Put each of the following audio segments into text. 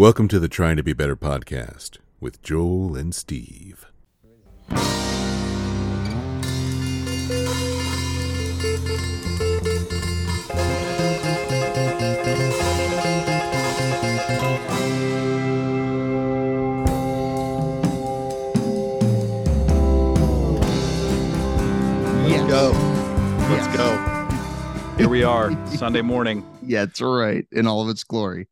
Welcome to the Trying to Be Better podcast with Joel and Steve. Let's go. Let's Yes. go. Here we are, Sunday morning. Yeah, that's right. In all of its glory.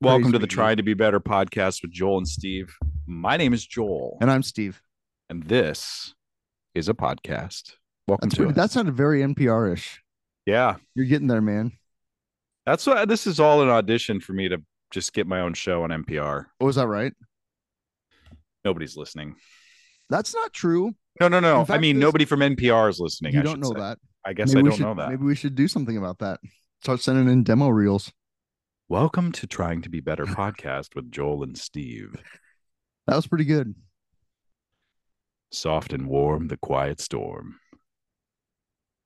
Welcome Praise to the. Trying to Be Better podcast with Joel and Steve. My name is Joel, And I'm Steve. and this is a podcast. Welcome That's to pretty, it. that sounded very NPR ish. yeah, You're getting there, man. that's what this is all an audition for me to just get my own show on NPR. Oh, was that right? Nobody's listening. That's not true. No, no, no. In I mean, nobody from NPR is listening. you I don't know say. that. I guess Maybe I don't should, know that. Maybe we should do something about that. Start sending in demo reels. Welcome to Trying to Be Better podcast with Joel and Steve. That was pretty good. Soft and warm, the quiet storm.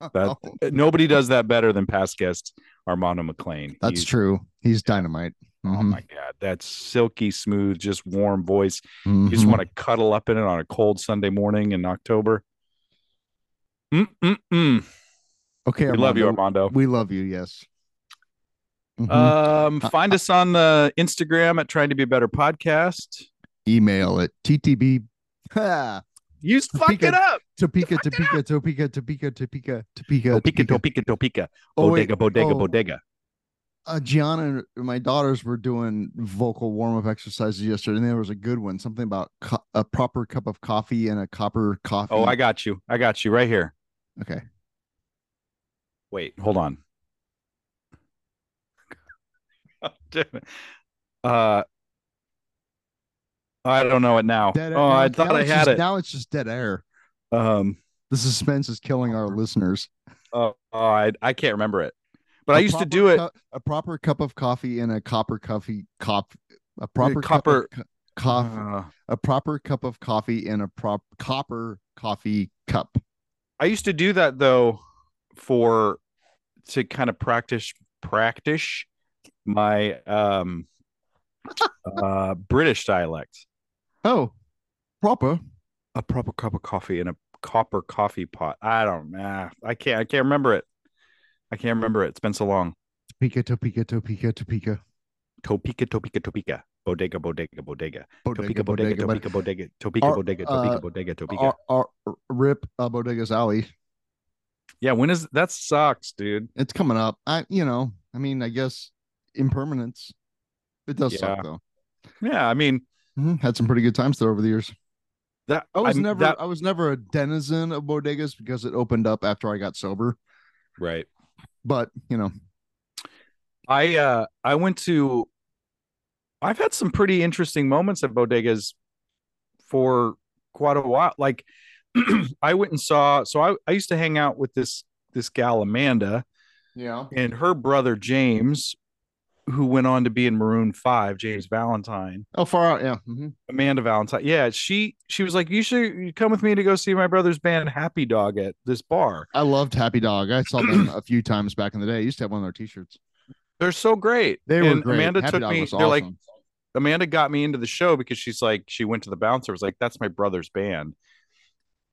That- Oh, Nobody does that better than past guest Armando McLean. that's He's- true. He's dynamite. Oh Mhm. my god, that silky smooth, just warm voice. You just Mhm. want to cuddle up in it on a cold Sunday morning in October. Mm-mm-mm. Okay, We love you, Armando. Armando. We love you. Yes. Mhm. Um, Uh, find us on the Instagram at Trying to Be Better Podcast. Email it. TTB. You fuck Topeka, it up. Topeka, Topeka, Topeka, Topeka, Topeka, Topeka, Topeka, Topeka, Topeka. Oh, wait. Bodega, bodega, Oh, bodega. uh, Gianna and my daughters were doing vocal warm up exercises yesterday, and there was a good one. Something about co- a proper cup of coffee and a copper coffee. Oh, I got you. I got you right here. okay. Wait, hold on. Damn it. uh, I don't know it now. Dead air. oh, I thought now I had just- it. Now it's just dead air. Um, The suspense is killing our listeners. oh, oh, I I can't remember it, but I A used to do it. cu- a proper cup of coffee in a copper coffee cop. A proper copper- cup of co- coffee. Uh, a proper cup of coffee in a prop copper coffee cup. I used to do that though, for to kind of practice practice my um uh British dialect. Oh, proper. A proper cup of coffee in a copper coffee pot. I don't. Nah, I can't. I can't remember it. I can't remember it. It's been so long. Topeka, Topeka, Topeka, Topeka. Topeka, Topeka, Topeka. Bodega, bodega, bodega. Bodega, Topeka, bodega, bodega, Topeka, bodega. Topeka, bodega, uh, Topeka, bodega, Topeka. Our, our, rip uh, Bodega's Alley. Yeah, when is that sucks, dude? It's coming up. I, you know, I mean, I guess impermanence. It does Yeah. suck though. Yeah, I mean Mhm. Had some pretty good times there over the years. that I was I'm- never, that- I was never a denizen of bodegas because it opened up after I got sober. right. But you know, I uh I went to I've had some pretty interesting moments at bodegas for quite a while. Like I went and saw so I, I used to hang out with this this gal Amanda yeah, and her brother James, who went on to be in Maroon Five, James Valentine. oh, far out, yeah. mhm. Amanda Valentine. Yeah, she she was like, You should come with me to go see my brother's band Happy Dog at this bar. I loved Happy Dog. I saw them a few times back in the day. I used to have one of their T-shirts. They're so great. They were and great. Amanda Happy took Dog me. They're like. Amanda got me into the show because she's like, she went to the bouncer, was like, that's my brother's band.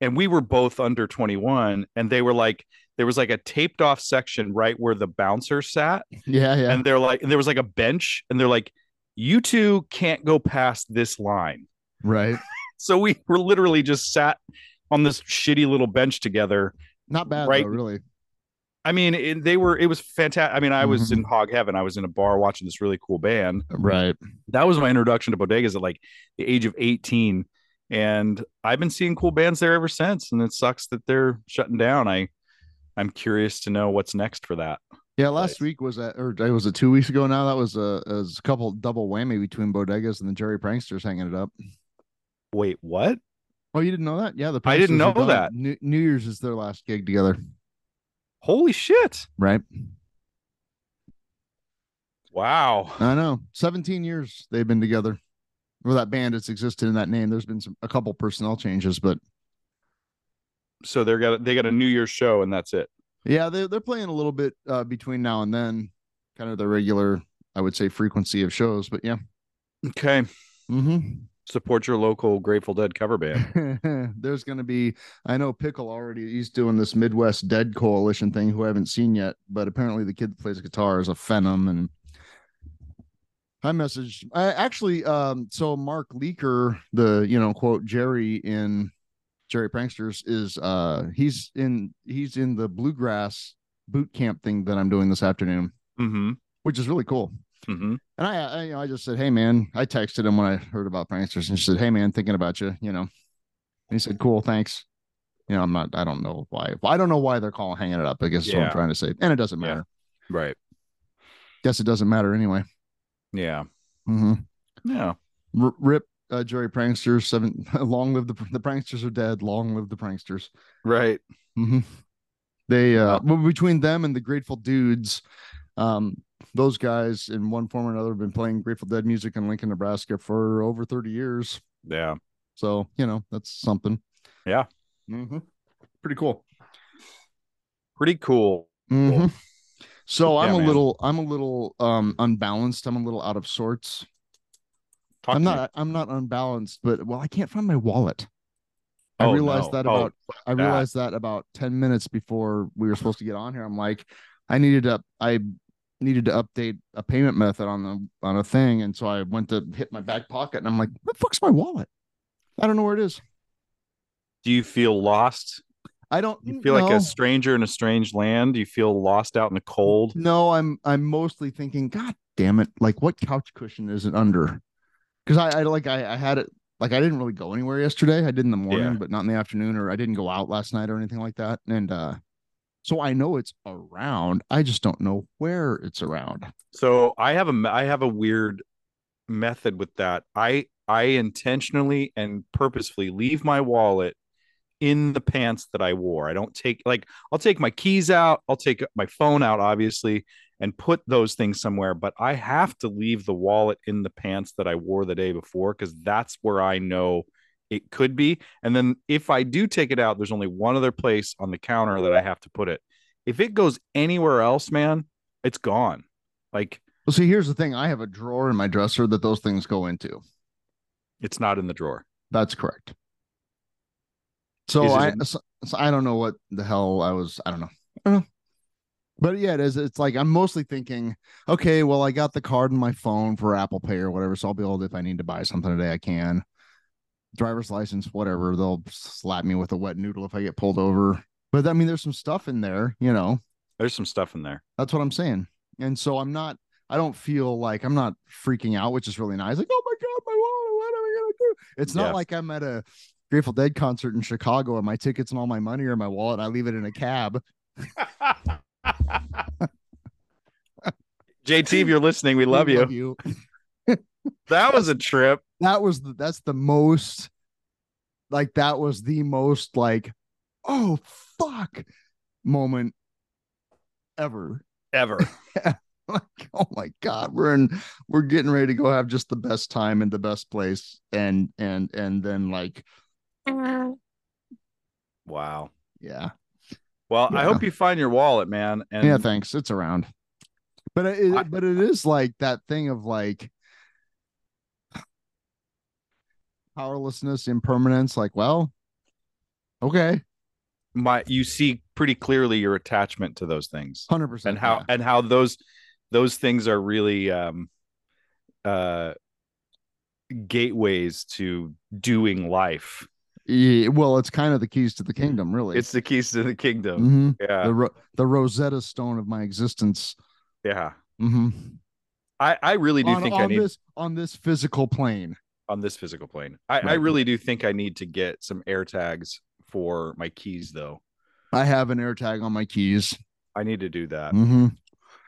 And we were both under 21. And they were like, there was like a taped off section right where the bouncer sat. yeah, yeah. And they're like, and there was like a bench. And they're like, you two can't go past this line. right. So we were literally just sat on this shitty little bench together. Not bad Right. though, really. I mean, it, they were, it was fantastic. I mean, I was Mhm. in hog heaven. I was in a bar watching this really cool band. Right. that was my introduction to bodegas at like the age of 18 and i've been seeing cool bands there ever since and it sucks that they're shutting down i i'm curious to know what's next for that Yeah, last Right. week was that, or it was it two weeks ago now? That was a, was a couple double whammy between bodegas and the Jerry Pranksters hanging it up. wait what Oh, you didn't know that? Yeah, the I didn't know that. New, New Year's is their last gig together, holy shit right? wow I know. Seventeen years they've been together. Well, that band it's existed in that name. There's been some a couple personnel changes, but so they're got they got a new year's show and that's it yeah, they they're playing a little bit uh, between now and then, kind of the regular I would say frequency of shows, but yeah. Okay. Mm-hmm. Support your local Grateful Dead cover band. There's going to be, I know Pickle already, he's doing this Midwest Dead Coalition thing who I haven't seen yet, but apparently the kid that plays guitar is a Phenom. And I messaged, I actually, um, so Mark Leaker, the, you know, quote, Jerry in Jerry Pranksters is, uh, he's in, he's in the bluegrass boot camp thing that I'm doing this afternoon, mm-hmm. which is really cool. Mm-hmm. And I, I, you know, I just said, "Hey, man," I texted him when I heard about pranksters, and she said, "Hey, man, thinking about you," you know. And he said, "Cool, thanks." You know, I'm not. I don't know why. I don't know why they're calling hanging it up. I guess is what I'm trying to say, and it doesn't Yeah. matter. Right. Guess it doesn't matter anyway. Yeah. Mm-hmm. Yeah. R- rip uh, Jerry pranksters. Seven. Long live the the pranksters are dead. Long live the pranksters. Right. hmm They uh between them and the Grateful Dudes, um, those guys in one form or another have been playing Grateful Dead music in Lincoln, Nebraska for over 30 years. Yeah. So, you know, that's something. Yeah. Mm-hmm. Pretty cool. Pretty cool. Mhm. So Yeah, I'm a man. little, I'm a little um unbalanced. I'm a little out of sorts. Talk I'm me. not, I'm not unbalanced, but well, I can't find my wallet. I Oh, realized no. that Oh, about I realized that about 10 minutes before we were supposed to get on here. I'm like, I needed to I needed to update a payment method on the on a thing. And so I went to hit my back pocket and I'm like, what the fuck's my wallet? I don't know where it is. Do you feel lost? I don't You feel like a stranger in a strange land? You feel lost out in the cold? No, I'm I'm mostly thinking, God damn it! Like, what couch cushion is it under? Because I, I like I, I had it like I didn't really go anywhere yesterday. I did in the morning, Yeah. but not in the afternoon, or I didn't go out last night or anything like that. And uh so I know it's around. I just don't know where it's around. So I have a I have a weird method with that. I I intentionally and purposefully leave my wallet in the pants that I wore. I don't take like I'll take my keys out, I'll take my phone out obviously and put those things somewhere, but I have to leave the wallet in the pants that I wore the day before cuz that's where I know it could be. And then if I do take it out, there's only one other place on the counter that I have to put it. If it goes anywhere else, man, it's gone. Like Well, see, here's the thing: I have a drawer in my dresser that those things go into. it's not in the drawer. That's correct. So I so, so I don't know what the hell I was. I don't know. I don't know. But yeah, it is. It's like I'm mostly thinking, okay, well, I got the card in my phone for Apple Pay or whatever, so I'll be able to, if I need to buy something today, I can. Driver's license, whatever. They'll slap me with a wet noodle if I get pulled over. But I mean, there's some stuff in there, you know. There's some stuff in there. That's what I'm saying. And so I'm not. I don't feel like I'm not freaking out, which is really nice. Like, oh my god, my wallet! What am I gonna do? It's not Yeah. like I'm at a Grateful Dead concert in Chicago and my tickets and all my money are in my wallet. I leave it in a cab. JT, if you're listening, we love We you. That was a trip. That was the, that's the most like that was the most like oh fuck moment ever. Ever. like oh my god we're in we're getting ready to go have just the best time in the best place and and and then like Wow. yeah Well, I hope you find your wallet, man. And yeah thanks it's around but it, I- but it is like that thing of like powerlessness impermanence like well okay my you see pretty clearly your attachment to those things 100% and how yeah. and how those those things are really um uh gateways to doing life. Yeah, well it's kind of the keys to the kingdom really It's the keys to the kingdom. Mhm. Yeah. the Ro- the rosetta stone of my existence Yeah. hmm I I really do on, think I on need this on this physical plane on this physical plane. I, I really do think I need to get some air tags for my keys though. I have an AirTag on my keys. I need to do that. hmm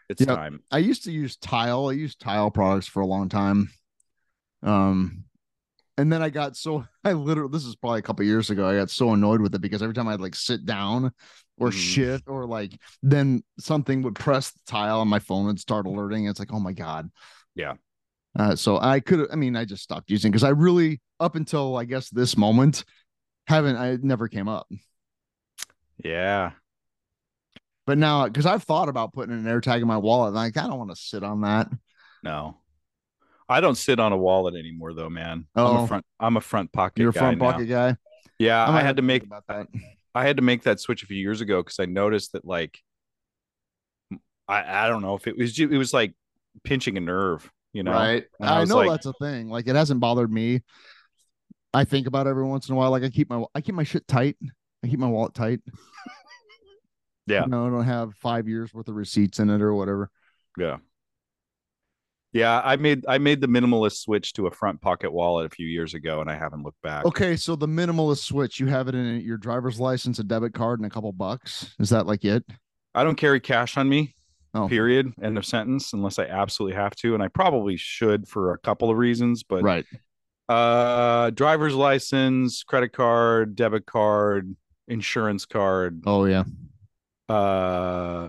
It's time. I used to use Tile. I used Tile products for a long time. Um, and then I got so I literally this is probably a couple years ago. I got so annoyed with it because every time I'd like sit down or shit or like then something would press the tile on my phone and start alerting. It's like, oh my god. Yeah. Uh, so I could I mean I just stopped using because I really up until I guess this moment haven't I never came up. Yeah. But now because I've thought about putting an AirTag in my wallet and like I don't want to sit on that. No. I don't sit on a wallet anymore though, man. I'm Oh. a front I'm a front pocket You're a guy front now. pocket guy. Yeah, I had to make about that. I had to make that switch a few years ago because I noticed that like I I don't know if it was it was like pinching a nerve, you know. right. And I I, know like- that's a thing. Like it hasn't bothered me. I think about it every once in a while. Like I keep my I keep my shit tight. I keep my wallet tight. Yeah. You know, I don't have five years worth of receipts in it or whatever. Yeah. Yeah, I made I made the minimalist switch to a front pocket wallet a few years ago and I haven't looked back. Okay, so the minimalist switch, you have it in your driver's license, a debit card, and a couple bucks. Is that like it? I don't carry cash on me. Oh. Period. End of sentence. Unless I absolutely have to, and I probably should for a couple of reasons. But right. uh, driver's license, credit card, debit card, insurance card. Oh yeah. Uh,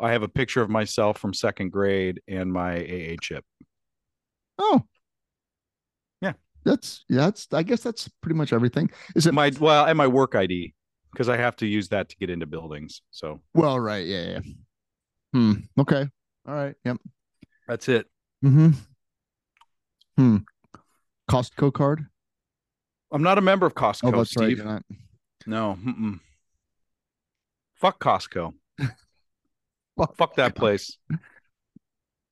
I have a picture of myself from second grade and my AA chip. Oh. Yeah. That's yeah, that's I guess that's pretty much everything. Is it My well, and my work ID because I have to use that to get into buildings. So well, right, yeah, yeah. Hmm. Okay. All right. Yep. that's it. Mm-hmm. Hmm. Costco card? I'm not a member of Costco, Oh, that's right. Steve. You're not. No. Mm-mm. Fuck Costco. Fuck. Fuck that place.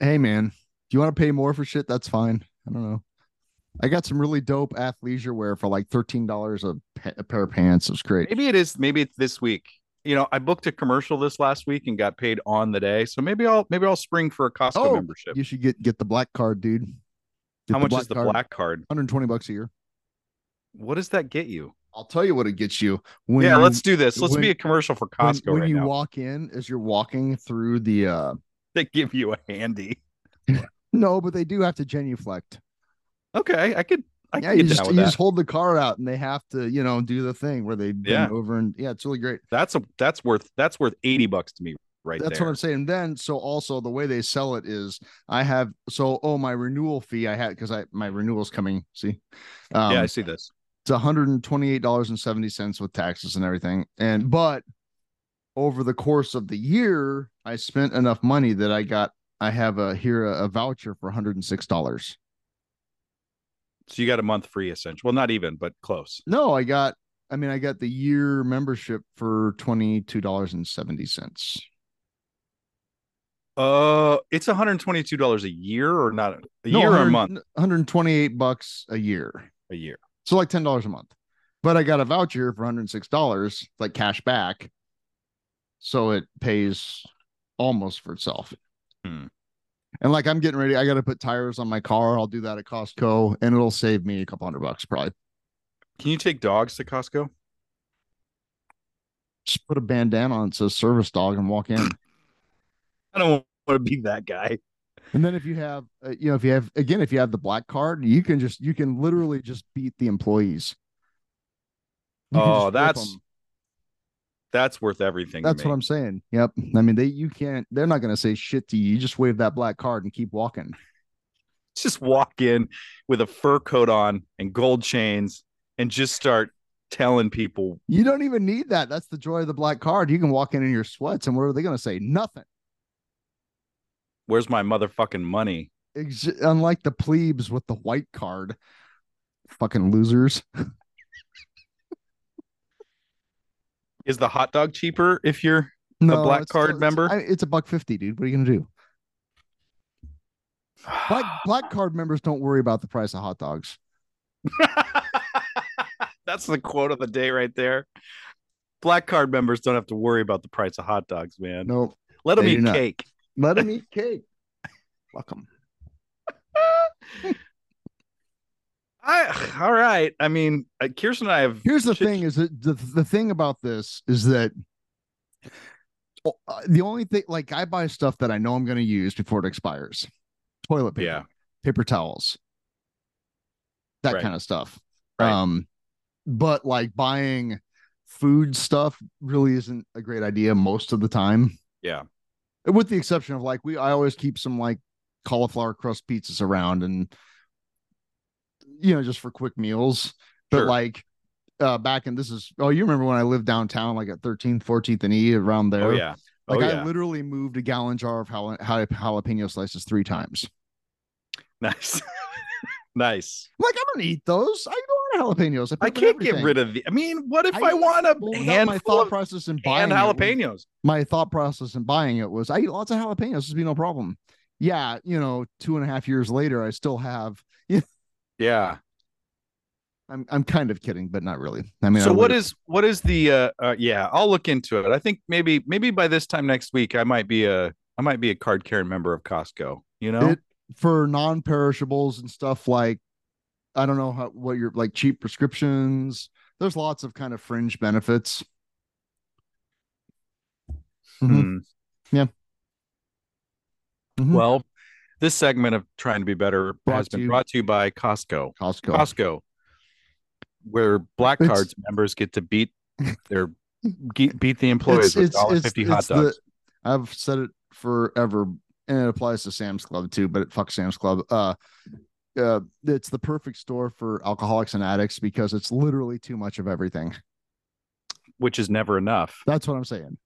Hey man, if you want to pay more for shit, that's fine. I don't know. I got some really dope athleisure wear for like thirteen dollars a, a pair of pants. It was great. Maybe it is. Maybe it's this week. You know, I booked a commercial this last week and got paid on the day. So maybe I'll maybe I'll spring for a Costco Oh, membership. You should get get the black card, dude. Get How much is the black card? 120 bucks a year. What does that get you? I'll tell you what it gets you. When yeah, let's do this. Let's when- be a commercial for Costco when right you now. walk in as you're walking through the uh they give you a handy. no, but they do have to genuflect. Okay, I could. I yeah, you just, you just hold the card out and they have to, you know, do the thing where they bend Yeah. over and yeah, it's really great. That's a that's worth that's worth eighty bucks to me right That's there. what I'm saying. Then, so also the way they sell it is I have so oh my renewal fee I had because I my renewal's coming. See, um, yeah, I see this. It's 128 dollars and 70 cents with taxes and everything. And but over the course of the year, I spent enough money that I got I have a here a, a voucher for 106 dollars. So you got a month free, essentially. Well, not even, but close. No, I got I mean I got the year membership for 22 dollars and 70 cents. Uh, it's one hundred twenty-two dollars a year, or not a No, year or a month? 128 bucks a year. A year. So like ten dollars a month. But I got a voucher for $106, like cash back. So it pays almost for itself. Hmm. And like I'm getting ready, I got to put tires on my car. I'll do that at Costco, and it'll save me a couple hundred bucks probably. Can you take dogs to Costco? Just put a bandana on it says service dog and walk in. I don't want to be that guy. And then if you have, uh, you know, if you have again, if you have the black card, you can just you can literally just beat the employees. You Oh, that's that's worth everything. That's what. I'm saying. Yep. I mean, they you can't. They're not going to say shit to you. You just wave that black card and keep walking. Just walk in with a fur coat on and gold chains, and just start telling people. You don't even need that. That's the joy of the black card. You can walk in in your sweats, and what are they going to say? Nothing. Where's my motherfucking money? Ex- unlike the plebes with the white card, fucking losers. Is the hot dog cheaper if you're No, black card still- member? It's, I- it's a buck fifty, dude. What are you gonna do? Black black card members don't worry about the price of hot dogs. That's the quote of the day right there. Black card members don't have to worry about the price of hot dogs, man. No, Let them eat cake. Let them eat cake. Fuck them. I all right. I mean, uh, Kirsten and I have. Here's the thing: is that the the thing about this is that oh, uh, the only thing, like, I buy stuff that I know I'm going to use before it expires: toilet paper, Yeah. paper towels, that Right. kind of stuff. Right. Um, but like buying food stuff really isn't a great idea most of the time. Yeah. With the exception of like we I always keep some like cauliflower crust pizzas around and you know just for quick meals but Sure. like uh back in this is oh you remember when I lived downtown like at 13th 14th and E around there Oh yeah. like oh I yeah. literally moved a gallon jar of jala- jalapeno slices three times Nice. nice. Like, I'm gonna eat those. I eat a lot of jalapenos. I can't get rid of the. I mean, what if I, I want a my handful thought of process in buying it was- jalapenos? my thought process in buying it was I eat lots of jalapenos. This would be no problem. Yeah, you know, two and a half years later, I still have. Yeah. I'm I'm kind of kidding, but not really. I mean, so I what is what is the uh, uh yeah i'll look into it i think maybe maybe by this time next week i might be a i might be a card carrying member of costco you know It- for non-perishables and stuff like I don't know how what your like cheap prescriptions. There's lots of kind of fringe benefits. Mhm. Hmm. Mhm. well this segment of trying to be better Brought has to been you- brought to you by costco Costco. costco where black It's- cards members get to beat their beat the employees it's, with $1.50 hot it's the- dogs I've said it forever, and it applies to Sam's Club too. But it fuck Sam's Club. Uh, uh, it's the perfect store for alcoholics and addicts because it's literally too much of everything. which is never enough That's what I'm saying.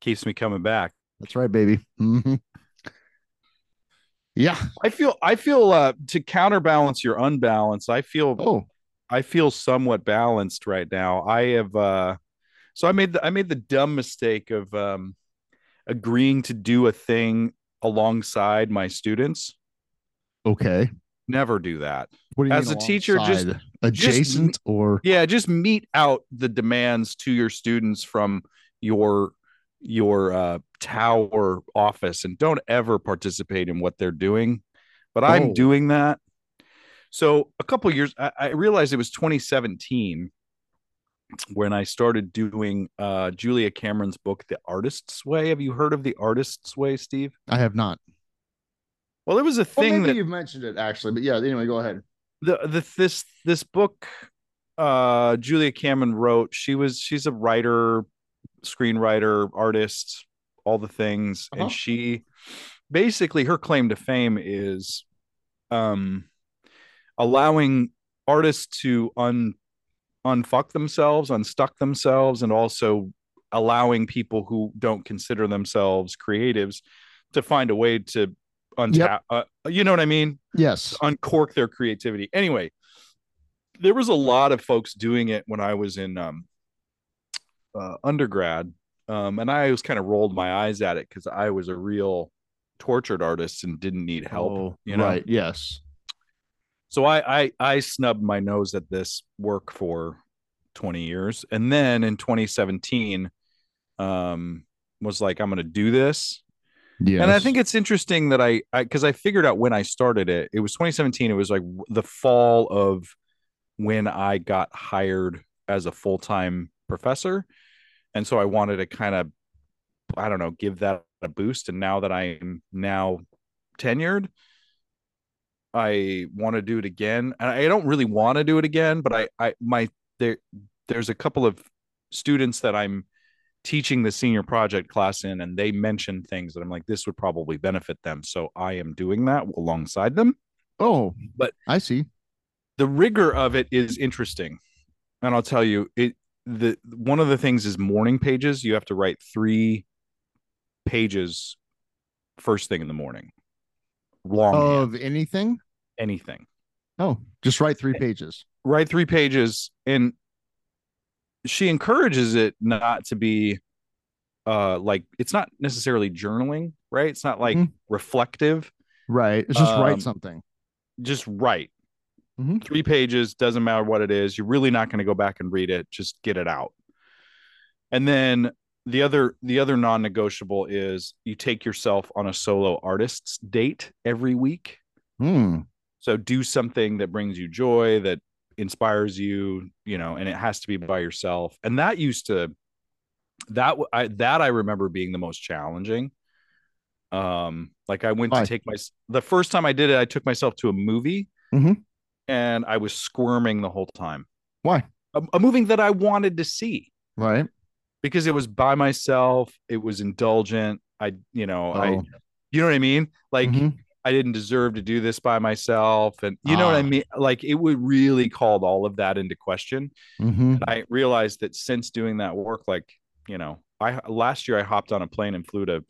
keeps me coming back That's right, baby. Mhm. Yeah. i feel i feel uh to counterbalance your unbalance i feel Oh, I feel somewhat balanced right now. I have uh so I made the I made the dumb mistake of um agreeing to do a thing alongside my students. okay. Never do that. What do you As mean a teacher, just- adjacent or Yeah, just meet out the demands to your students from your your uh tower office and don't ever participate in what they're doing. But I'm Oh. doing that. So a couple years I, I realized it was 2017 when I started doing uh Julia Cameron's book The Artist's Way. Have you heard of The Artist's Way, Steve? I have not. Well, it was a Well, thing maybe that you've mentioned it actually, but yeah. Anyway, go ahead. the the this this book uh Julia Cameron wrote she was she's a writer screenwriter artist all the things Uh-huh. and she basically her claim to fame is um allowing artists to un unfuck themselves unstuck themselves and also allowing people who don't consider themselves creatives to find a way to untap uh, you know what i mean Yes. uncork their creativity. Anyway, there was a lot of folks doing it when I was in um, uh, undergrad, um, and I always kind of rolled my eyes at it because I was a real tortured artist and didn't need help. Oh, you know? right. Yes. So I, I I snubbed my nose at this work for 20 years, and then in 2017, um, was like I'm going to do this, Yes. and I think it's interesting that I, I, because I figured out when I started it, it was 2017. It was like the fall of when I got hired as a full time professor. And so I wanted to kind of, I don't know, give that a boost. And now that I'm now tenured, I want to do it again. And I don't really want to do it again, but I, I, my, there, there's a couple of students that I'm teaching the senior project class in and they mentioned things that I'm like this would probably benefit them. So I am doing that alongside them. Oh, But- I see. the rigor of it is interesting. And I'll tell you it the one of the things is morning pages. You have to write 3 pages first thing in the morning. Long Of anything? anything. Oh, just write three pages. write three pages and she encourages it not to be uh like it's not necessarily journaling right it's not like Mhm. reflective Right. It's just Um, write something. just write Mhm. three pages doesn't matter what it is you're really not going to go back and read it just get it out and then the other the other non-negotiable is you take yourself on a solo artist's date every week Hmm. So do something that brings you joy, that inspires you, you know, and it has to be by yourself. And that used to that i that I remember being the most challenging. Um, like I went Why? to take my the first time I did it, I took myself to a movie, Mhm. and I was squirming the whole time. Why? A, a movie that I wanted to see Right. because it was by myself. It was indulgent. I, you know, I, Oh. you know what I mean? Like Mhm. I didn't deserve to do this by myself. And you know what I Ah. mean? Like it would really called all of that into question. Mhm. And I realized that since doing that work, like, you know, I last year I hopped on a plane and flew to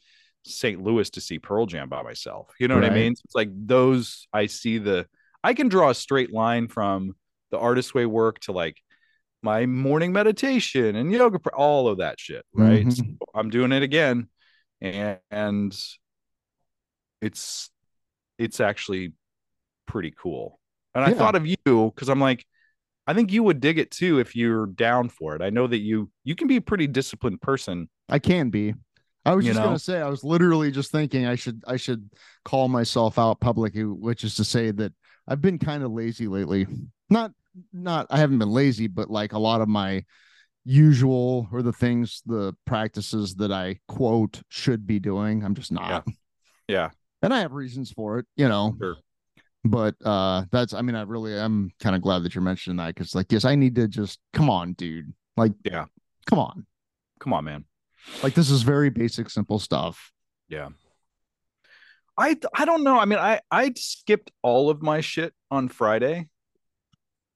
St. Louis to see Pearl Jam by myself. You know what I mean? So it's like those I see the I can draw a straight line from the artist way work to like my morning meditation and yoga, all of that shit. Right. Mhm. So I'm doing it again. And, and it's it's actually pretty cool. And I thought of you because I'm like, I think you would dig it too if you're down for it. I know that you you can be a pretty disciplined person. I can be. I was just know? gonna say I was literally just thinking I should I should call myself out publicly, which is to say that I've been kind of lazy lately. Not not I haven't been lazy, but like a lot of my usual or the things, the practices that I quote should be doing, I'm just not. Yeah. And I have reasons for it, you know. Sure. But uh that's I mean, I really I'm kind of glad that you're mentioning that because like yes, I need to just come on, dude. Like Yeah. come on. Come on, man. Like this is very basic, simple stuff. Yeah. I I don't know. I mean, I I skipped all of my shit on Friday.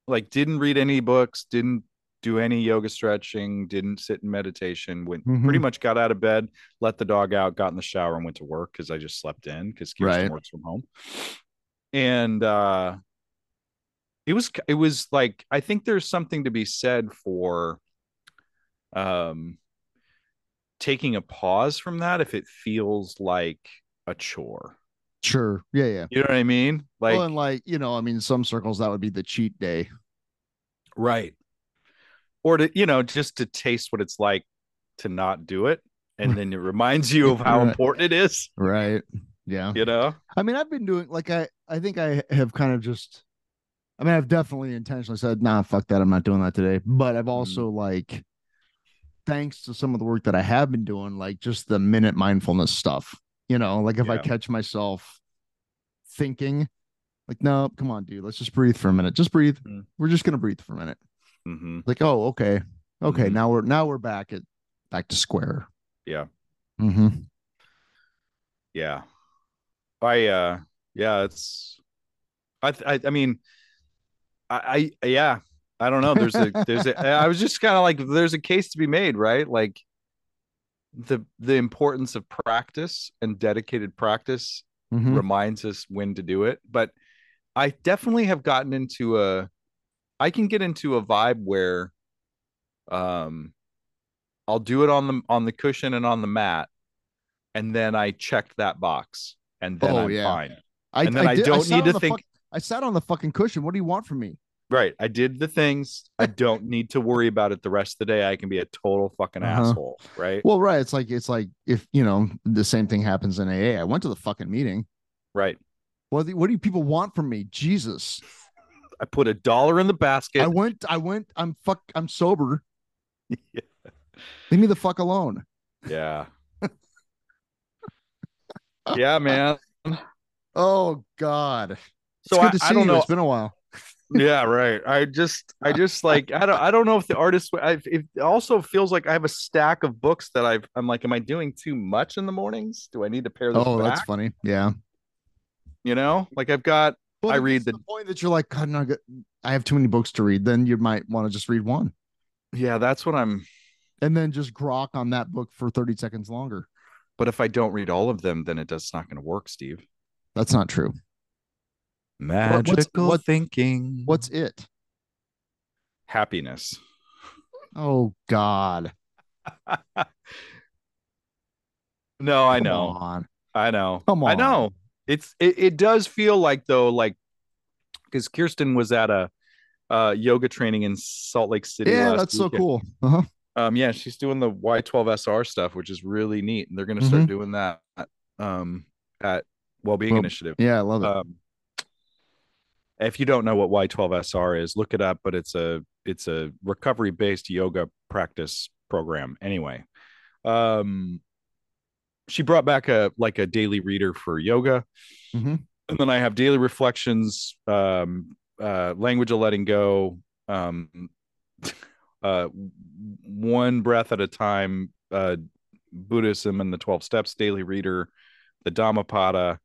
Like didn't read any books, didn't do any yoga stretching, didn't sit in meditation, went pretty Mhm. much got out of bed, let the dog out, got in the shower and went to work because I just slept in because Kirsten Right. works from home. And uh it was it was like I think there's something to be said for um taking a pause from that if it feels like a chore. Sure. Yeah, yeah. You know what I mean? Like well, and like, you know, I mean, some circles that would be the cheat day. right. Or to, you know, just to taste what it's like to not do it. And then it reminds you of how important it is, Right. Yeah. you know? I mean, I've been doing like I I think I have kind of just I mean, I've definitely intentionally said, nah, fuck that. I'm not doing that today. But I've also like thanks to some of the work that I have been doing, like just the minute mindfulness stuff. You know, like if I catch myself thinking, like, no, come on, dude, let's just breathe for a minute. Just breathe. Mm. We're just gonna breathe for a minute. Hmm Like, oh, okay. Okay, Mhm. now we're now we're back at back to square. Yeah. Mm-hmm. Yeah. I uh yeah, it's I I, I mean I, I yeah, I don't know. There's a there's a I was just kind of like there's a case to be made, right? Like the the importance of practice and dedicated practice hmm reminds us when to do it. But I definitely have gotten into a I can get into a vibe where um I'll do it on the on the cushion and on the mat and then I checked that box and then Oh, I'm yeah. fine. I, And then I did- don't sat need to think- fuck- I sat on the fucking cushion. What do you want from me? Right. I did the things. I don't need to worry about it the rest of the day. I can be a total fucking Uh-huh. asshole. Right. Well, right. It's like it's like if you know the same thing happens in AA. I went to the fucking meeting. Right. What do, what do you people want from me? Jesus. I put a dollar in the basket. I went. I went. I'm fuck. I'm sober. Yeah. Leave me the fuck alone. yeah. yeah, man. Oh God. So it's good I, see I don't you. know. It's been a while. yeah, right. I just, I just like, I don't, I don't know if the artist. I, it also feels like I have a stack of books that I've. I'm like, am I doing too much in the mornings? Do I need to pair this Oh, back? that's funny. Yeah. You know, like I've got. Well, I read the- the point that you're like, God, no, I have too many books to read. Then you might want to just read one, Yeah, that's what I'm. and then just grok on that book for 30 seconds longer. But if I don't read all of them, then it does not going to work, Steve. That's not true. Magical what- thinking. What's it? happiness? Oh God. No, I Come know. on. I know. Come on. I know. It's it, it does feel like though, like because Kirsten was at a uh yoga training in Salt Lake City. Yeah, that's so cool. Uh-huh. Um, yeah, she's doing the Y12SR stuff, which is really neat, and they're gonna start Mhm. doing that um at Wellbeing Well, Initiative. Yeah, I love it. Um, if you don't know what Y12SR is, look it up. But it's a it's a recovery based yoga practice program. Anyway, um, she brought back a like a daily reader for yoga, Mhm. and then I have daily reflections, um, uh, language of letting go, um, uh, one breath at a time, uh, Buddhism and the Twelve Steps daily reader, the Dhammapada,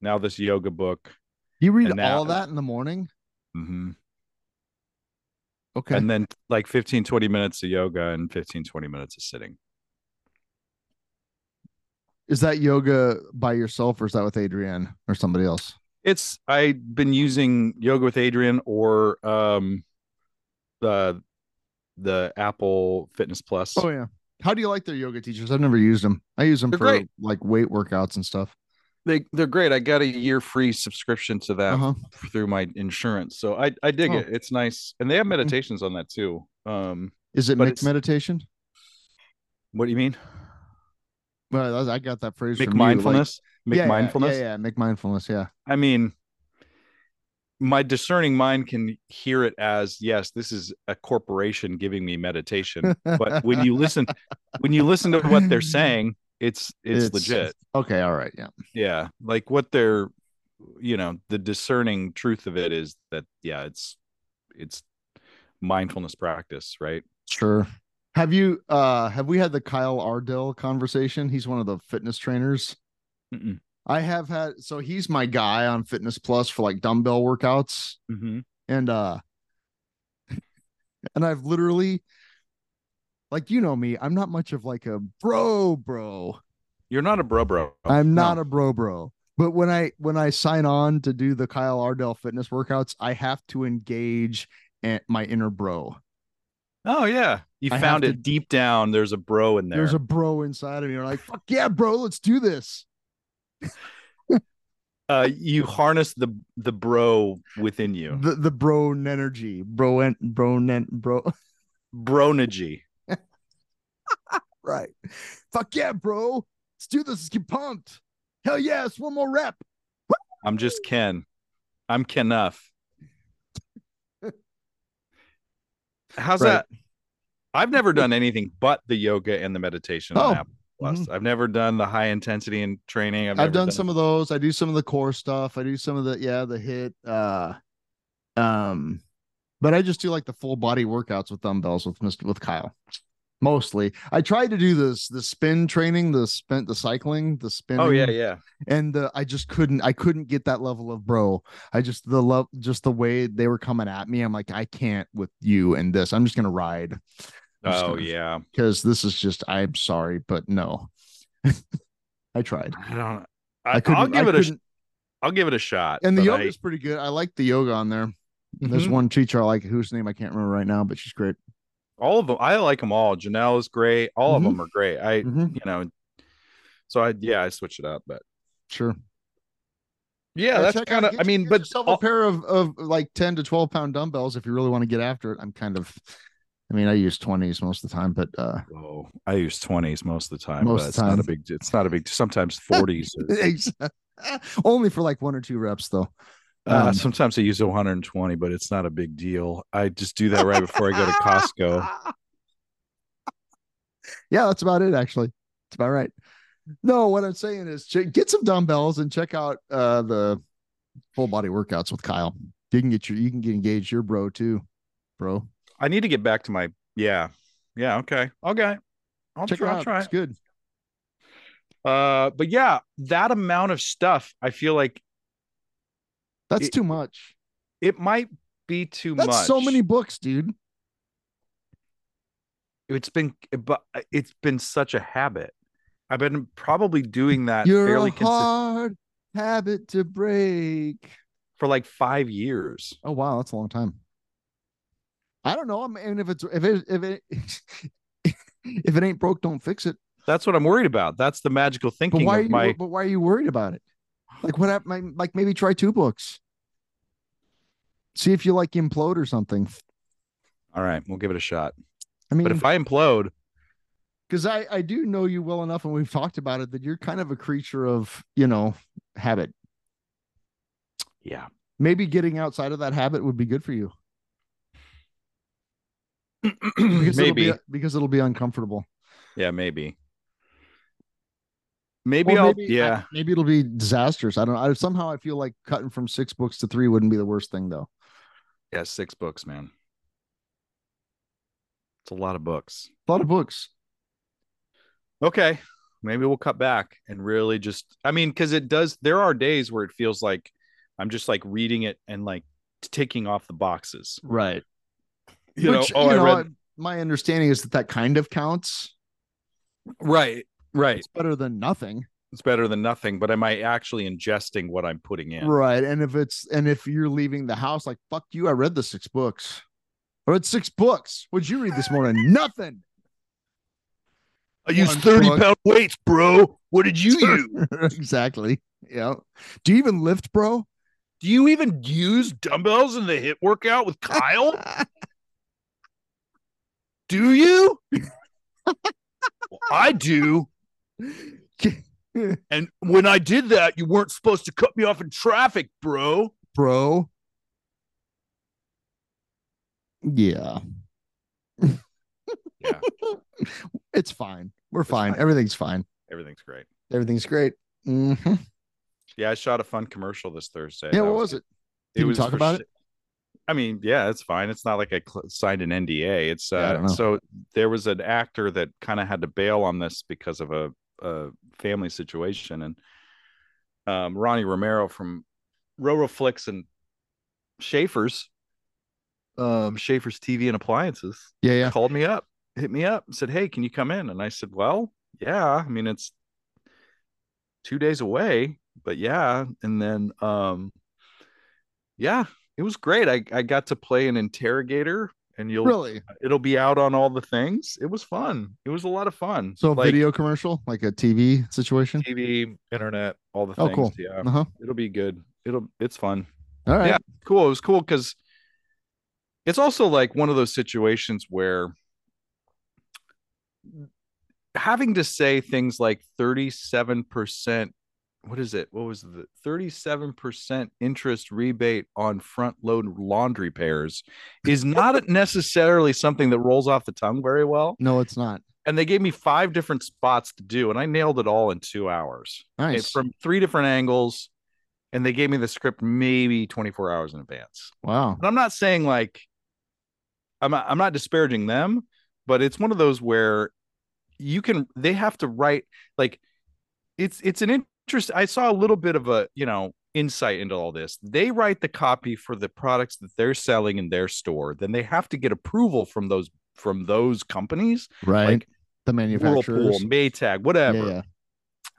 now this yoga book. you read now- all that in the morning? mm-hmm. Okay. and then like 15 20 minutes of yoga and 15 20 minutes of sitting Is that yoga by yourself or is that with Adriene or somebody else? It's I've been using yoga with Adriene or um the the Apple Fitness Plus. Oh yeah. How do you like their yoga teachers? I've never used them. I use them They're for great. like weight workouts and stuff. They they're great. I got a year free subscription to that Uh-huh. through my insurance. So I I dig Oh. it. It's nice. And they have meditations on that too. Um Is it mixed meditation? what do you mean? Well, I got that phrase Make from you, like- mindfulness? Make yeah, yeah, mindfulness? Yeah, yeah, make mindfulness. Yeah. I mean, my discerning mind can hear it as yes, this is a corporation giving me meditation. But when you listen, when you listen to what they're saying, it's it's, legit. Okay. All right. Yeah. Yeah, like what they're, you know, the discerning truth of it is that yeah, it's it's mindfulness practice, right? Sure. Have you uh have we had the Kyle Ardill conversation? He's one of the fitness trainers. Mm-mm. I have had so he's my guy on Fitness Plus for like dumbbell workouts. Mm-hmm. and uh and i've literally like you know me i'm not much of like a bro bro You're not a bro, bro. i'm not No. a bro bro but when i when i sign on to do the kyle ardill fitness workouts i have to engage and my inner bro Oh yeah, you I found to- it deep down. There's a bro in there. there's a bro inside of me you're like fuck yeah bro let's do this uh, you harness the the bro within you. the the bro energy bro and bro nen bro Bronergy. right fuck yeah bro let's do this let's get pumped hell yes one more rep I'm just Ken. I'm Kenuff. How's Right. that? I've never done anything but the yoga and the meditation on Oh, Apple Plus. I've never done the high intensity and training. I've, I've never done some of those. I do some of the core stuff. I do some of the yeah, the hit. Uh um but I just do like the full body workouts with dumbbells with Mr. with Kyle. Mostly. I tried to do this the spin training, the spin the cycling, the spin. Oh yeah, yeah. And uh, I just couldn't I couldn't get that level of bro. I just the love just the way they were coming at me. I'm like, I can't with you and this. I'm just gonna ride. I'm Oh gonna- yeah. Because this is just I'm sorry, but no. I tried. I don't. I I, couldn't I'll give I it a. I'll give it a shot. and the yoga is pretty good. I like the yoga on there. There's Mhm. one teacher I like whose name I can't remember right now, but she's great. All of them. I like them all. Jonelle is great. All Mhm. of them are great. I, Mhm. you know, so I yeah, I switch it up, but Sure. yeah, Yeah, that's kind of. I mean, but yourself all- a pair of of like 10 to 12 pound dumbbells if you really want to get after it. I'm kind of I mean, I use 20s most of the time, but uh Oh, I use twenties most of the time. Most but it's the not a big. It's not a big. Sometimes forties. only for like one or two reps though. Uh, Um, sometimes I use 120, but it's not a big deal. I just do that right before I go to Costco. yeah, that's about it actually. That's about right. No, what I'm saying is check, get some dumbbells and check out uh the full body workouts with Kyle. You can get your you can get engaged your bro too, bro. I need to get back to my. Yeah, yeah. Okay, okay. I'll check try. it I'll try. It's good. Uh, but yeah, that amount of stuff, I feel like That's It- too much. it might be too That's much. so many books, dude. It's been, but it's been such a habit. I've been probably doing that You're fairly a hard habit to break. for like five years. Oh wow, that's a long time. I don't know. I mean, if it's if it if it if it ain't broke, don't fix it. That's what I'm worried about. That's the magical thinking. But why are you my. but why are you worried about it? Like what happened? Like maybe try two books. See if you like implode or something. All right, we'll give it a shot. I mean, But if I implode, because I I do know you well enough, and we've talked about it that you're kind of a creature of you know habit. yeah, Maybe getting outside of that habit would be good for you. Because it'll maybe, be, because it'll be uncomfortable. yeah, maybe, maybe Or I'll, maybe, yeah. I- maybe it'll be disastrous. I don't know. I, somehow I feel like cutting from six books to three wouldn't be the worst thing though. Yeah, six books, man. It's a lot of books. A lot of books. Okay. Maybe we'll cut back and really just I mean, because it does there are days where it feels like I'm just like reading it and like ticking off the boxes. Right. You Which, know, oh, you I know, read my understanding is that that kind of counts. right, right. It's better than nothing. it's better than nothing, but am I actually ingesting what I'm putting in? Right. And if it's and if you're leaving the house, like fuck you, I read the six books. I read six books. What'd you read this morning? Nothing. I use One 30 book. pound weights, bro. What did you use? exactly. Yeah. Do you even lift, bro? Do you even use dumbbells in the hit workout with Kyle? Do you? Well, I do. And when I did that, you weren't supposed to cut me off in traffic, bro. bro. Yeah. Yeah. It's fine. We're fine. fine. Everything's fine. Everything's great. Everything's great. Mhm. Yeah, I shot a fun commercial this Thursday. Yeah, That what was it? It Did we was talk about sh- it? I mean, yeah, it's fine. It's not like I cl- signed an NDA. It's uh, don't so there was an actor that kind of had to bail on this because of a, a family situation, and um, Ronnie Romero from Roro Flicks and Schaefer's, um, Schaefer's TV and appliances, Yeah, yeah. called me up, hit me up, said, "Hey, can you come in?" And I said, "Well, yeah. I mean, it's two days away, but yeah." And then, um, yeah, it was great. I I got to play an interrogator, and you'll Really? it'll be out on all the things. It was fun. It was a lot of fun. So like video commercial, like a TV situation? TV, internet, all the Oh, things. cool. Yeah, Uh-huh. it'll be good. It'll it's fun. All right. Yeah. Cool. It was cool because it's also like one of those situations where having to say things like 37% what is it what was the 37% interest rebate on front load laundry pairs is not necessarily something that rolls off the tongue very well No, it's not. and they gave me five different spots to do and i nailed it all in two hours Nice. It's from three different angles and they gave me the script maybe 24 hours in advance wow. and i'm not saying like i'm not, i'm not disparaging them but it's one of those where you can they have to write like it's it's an interest i saw a little bit of a you know insight into all this they write the copy for the products that they're selling in their store then they have to get approval from those from those companies Right. like the manufacturers. Whirlpool, Maytag, whatever. Yeah, yeah.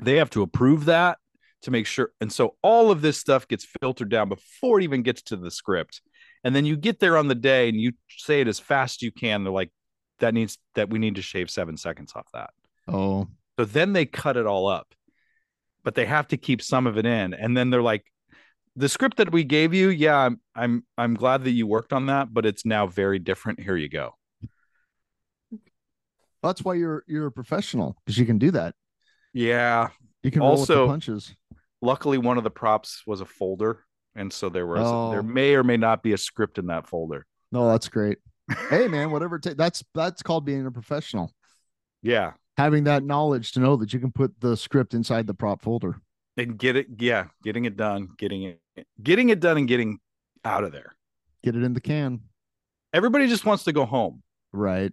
They have to approve that to make sure. And so all of this stuff gets filtered down before it even gets to the script. And then you get there on the day and you say it as fast as you can. They're like, that needs that we need to shave seven seconds off that. Oh, So then they cut it all up, but they have to keep some of it in. And then they're like, the script that we gave you, yeah, I'm I'm I'm glad that you worked on that, but it's now very different. Here you go. that's why you're you're a professional because you can do that. Yeah, You can Also- the punches. luckily one of the props was a folder and so there was Oh. there may or may not be a script in that folder No, that's great. hey, man, whatever. Ta- that's that's called being a professional. yeah Having that knowledge to know that you can put the script inside the prop folder. and get it yeah getting it done getting it getting it done and getting out of there Get it in the can. everybody just wants to go home Right.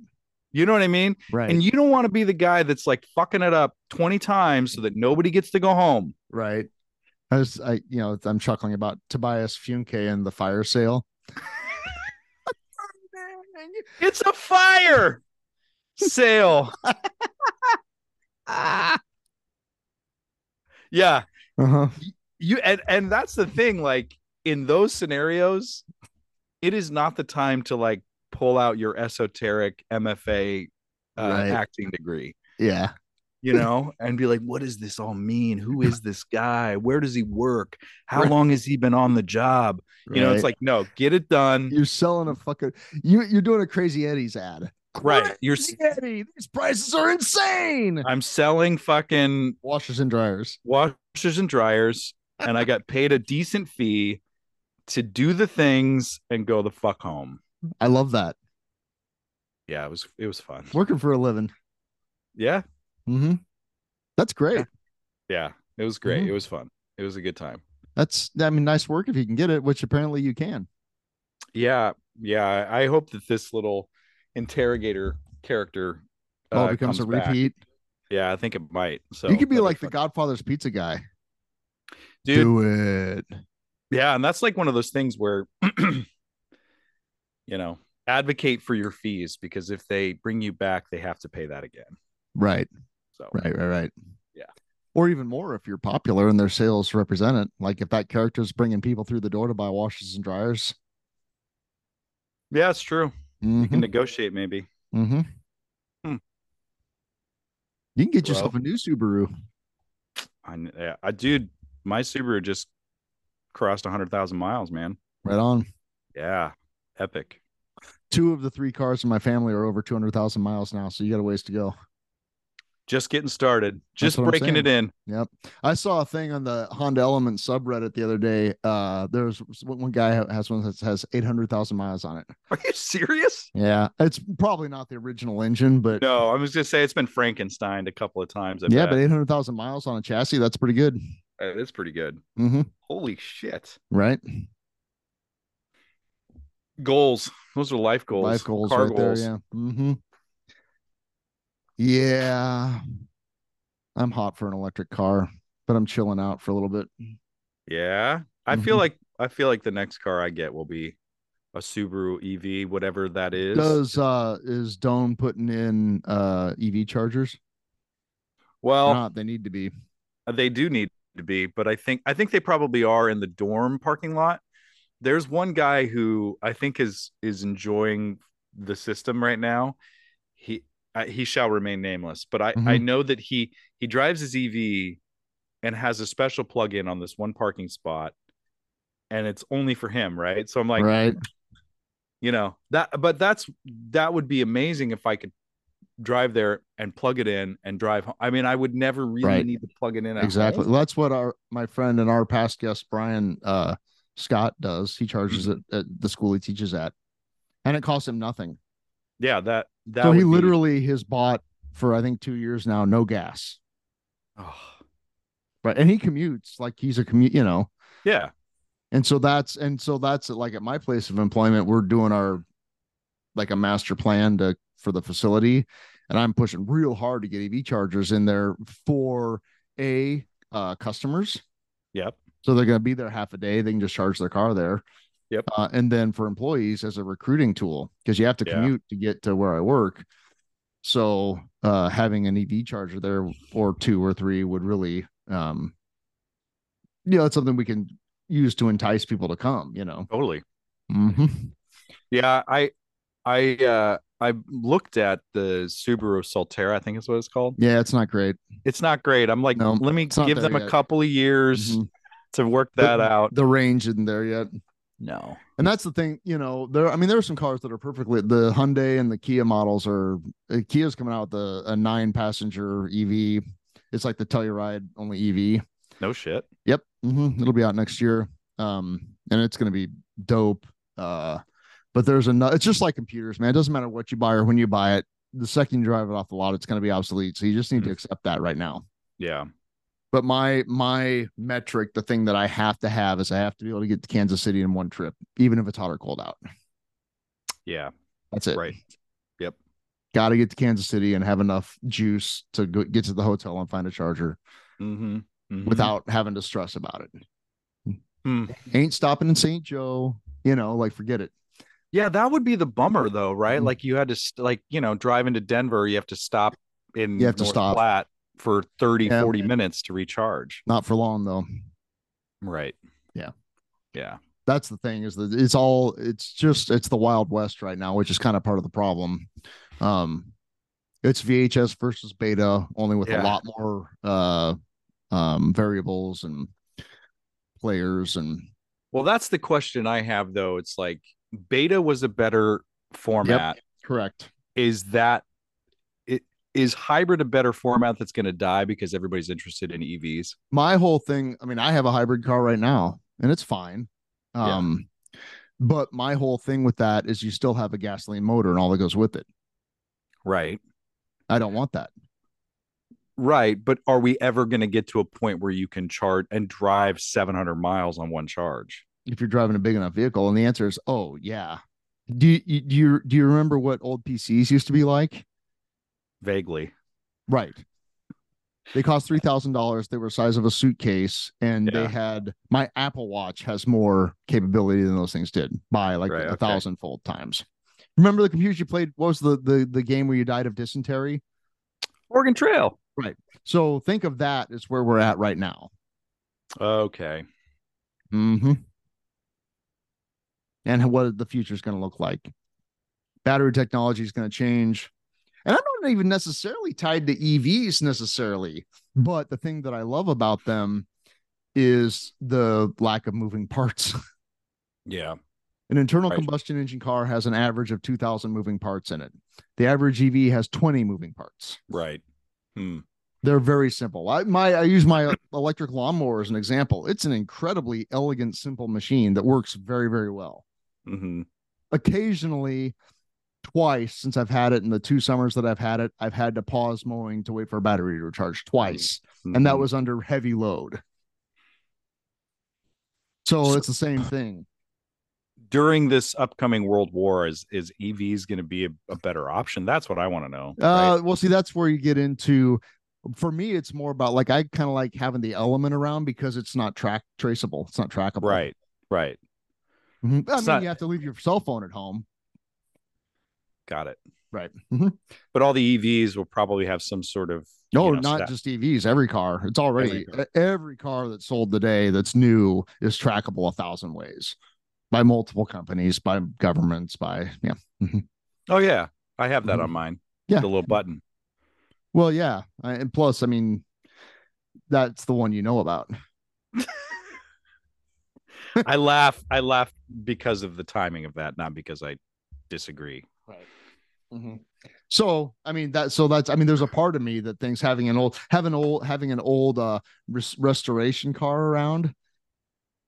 you know what i mean Right. and you don't want to be the guy that's like fucking it up 20 times so that nobody gets to go home right. I was, I, you know, I'm chuckling about Tobias Funke and the fire sale. it's a fire sale yeah Uh-huh. you and and that's the thing like in those scenarios it is not the time to like pull out your esoteric mfa uh, Right. acting degree Yeah. you know and be like what does this all mean who is this guy where does he work how Right. long has he been on the job you know it's like no get it done you're selling a fucking you you're doing a crazy Eddie's ad. Right you're Crazy Eddie, these prices are insane. i'm selling fucking Washers and dryers. washers and dryers and i got paid a decent fee to do the things and go the fuck home I love that. yeah it was it was fun Working for a living. yeah Mm-hmm. That's great. yeah it was great Mhm. it was fun it was a good time That's I mean, nice work if you can get it, which apparently you can. yeah yeah i I hope that this little interrogator character Oh, uh, it becomes a comes back. repeat. yeah i think it might so you could be like the. Godfather's pizza guy. dude Do it. yeah and that's like one of those things where you know advocate for your fees because if they bring you back they have to pay that again Right. so Right. Right. Right. Yeah. or even more if you're popular and their sales represent it. Like if that character is bringing people through the door to buy washers and dryers. Yeah, it's true. You can Mhm, negotiate maybe. mhm. Hmm. You can get yourself a new Subaru. I, yeah, I dude, my Subaru just crossed hundred thousand miles, man. Right on. Yeah, epic. Two of the three cars in my family are over 200,000 miles now. So you got a ways to go. Just getting started. Just breaking it in. Yep. I saw a thing on the Honda Element subreddit the other day. Uh, there's one guy has one that has 800,000 miles on it. Are you serious? Yeah. It's probably not the original engine, but No, I was gonna say it's been Frankenstein a couple of times. I yeah, bet. but 800,000 miles on a chassis, that's pretty good. Uh, it's pretty good. hmm Holy shit. Right. Goals. Those are life goals. Life goals Car right goals. there. Yeah. hmm Yeah. I'm hot for an electric car, but I'm chilling out for a little bit. Yeah. I feel Mhm. like I feel like the next car I get will be a Subaru EV, whatever that is. Does uh is Doan putting in uh EV chargers? Well, not, they need to be. they do need to be, but I think I think they probably are in the dorm parking lot. There's one guy who I think is is enjoying the system right now. He I, he shall remain nameless, but I I Mhm. know that he he drives his EV and has a special plug-in on this one parking spot and it's only for him, right? So I'm like, right. you know, that but that's that would be amazing if I could drive there and plug it in and drive home. I mean, I would never really Right. need to plug it in Exactly. Well, that's what our my friend and our past guest Brian uh Scott does. He charges it at the school he teaches at. And it costs him nothing. Yeah, that that so he would be- literally has bought for I think 2 years now no gas. Oh, Right. And he commutes like he's a commute, you know. yeah, And so that's and so that's like at my place of employment, we're doing our like a master plan to for the facility, and I'm pushing real hard to get EV chargers in there for a uh, customers. yep, So they're going to be there half a day. They can just charge their car there. Yep. Uh, and then for employees as a recruiting tool because you have to Yeah. commute to get to where I work. So uh, having an EV charger there or two or three would really, um, you know, it's something we can use to entice people to come. You know. totally. Mhm. Yeah, I I uh I looked at the Subaru Solterra, I think is what it's called. Yeah, it's not great. It's not great. I'm like, No, let me give them a couple of years Mhm. to work that The- out. The range isn't there yet. No. And that's the thing, you know, there, I mean, there are some cars that are perfectly, the Hyundai and the Kia models are, uh, Kia's coming out with a, a nine passenger EV. It's like the Telluride only EV. No shit. Yep. hmm It'll be out next year. Um, and it's going to be dope. Uh, but there's a, it's just like computers, man. It doesn't matter what you buy or when you buy it. The second you drive it off the lot, it's going to be obsolete. So you just need to Mhm. accept that right now. Yeah. But my my metric, the thing that I have to have is I have to be able to get to Kansas City in one trip, even if it's hot or cold out. Yeah. That's it. Right. Yep. Got to get to Kansas City and have enough juice to go, get to the hotel and find a charger Mm-hmm. Mhm. without having to stress about it. Hmm. Ain't stopping in St. Joe, you know, like forget it. Yeah, that would be the bummer though, right? Mhm. Like you had to like, you know, drive into Denver, you have to stop in You have to North stop. Platte for 30, Yeah. 40 minutes to recharge. Not for long though. Right. Yeah. Yeah. That's the thing is that it's all it's just it's the wild west right now, which is kind of part of the problem. Um it's VHS versus beta, only with Yeah. a lot more uh um variables and players and Well, that's the question I have though. It's like beta was a better format. correct. Is that is hybrid a better format that's going to die because everybody's interested in EVs? my whole thing i mean i have a hybrid car right now and it's fine Yeah. um but my whole thing with that is you still have a gasoline motor and all that goes with it Right. i don't want that Right, but are we ever going to get to a point where you can charge and drive 700 miles on one charge? if you're driving a big enough vehicle and the answer is oh yeah do you- do you do you remember what old pcs used to be like Vaguely. right they cost three thousand dollars they were the size of a suitcase and they had my apple watch has more capability than those things did by like Right, a okay. thousand fold times remember the computers you played what was the the the game where you died of dysentery Oregon Trail. Right. So think of that as where we're at right now. Okay. Mm-hmm. And what the future is going to look like. Battery technology is going to change. And I'm not even necessarily tied to EVs necessarily, but the thing that I love about them is the lack of moving parts. Yeah. An internal Right. combustion engine car has an average of 2,000 moving parts in it. The average EV has 20 moving parts. Right. Hmm. They're very simple. I my I use my electric lawnmower as an example. It's an incredibly elegant, simple machine that works very, very well. hmm Occasionally, twice since I've had it in the two summers that I've had it, I've had to pause mowing to wait for a battery to recharge twice, and that was under heavy load. So So- it's the same thing. during this upcoming world war. Is is EVs going to be a, a better option? That's what I want to know. Uh, well, see, that's where you get into. For me, it's more about like I kind of like having the element around because it's not track traceable. It's not trackable. right. Right. Mhm. I mean, not- you have to leave your cell phone at home. Got it. Right. Mhm. But all the EVs will probably have some sort of No, you know, not stat- just EVs. Every car. It's already Every e- every car that's sold today that's new is trackable a thousand ways by multiple companies, by governments, by yeah. Oh yeah, I have that Mhm. on mine. Yeah. the little button. Well, yeah, I- and plus, I mean, that's the one you know about. I laugh. I laugh because of the timing of that, not because I disagree. Mm-hmm. So, I mean that. So that's. I mean, there's a part of me that thinks having an old, having old, having an old uh res- restoration car around.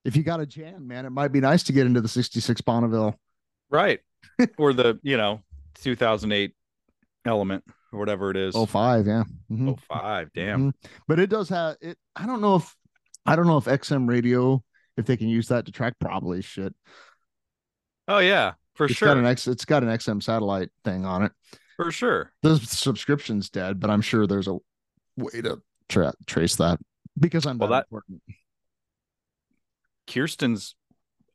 If you got a jam, man, it might be nice to get into the '66 Bonneville. Right. or the you know 2008 element or whatever it is. Oh five, yeah. Mhm. Oh five. Damn. Mhm. But it does have it. I don't know if I don't know if XM radio if they can use that to track probably shit. Oh yeah, for It's sure. got an X. It's got an XM satellite thing on it. for sure. The subscription's dead, but I'm sure there's a way to tra- trace that because I'm Well, that, important. Kirsten's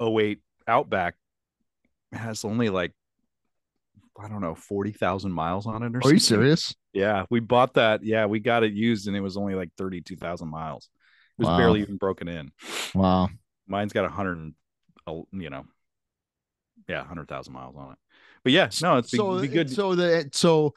08 Outback has only like I don't know 40,000 miles on it or Are something. you serious? Yeah, we bought that. Yeah, we got it used and it was only like 32,000 miles. It was Wow. barely even broken in. Wow. Mine's got a 100 uh, you know. Yeah, 100,000 miles on it. But yeah, no, it's so be good. So that so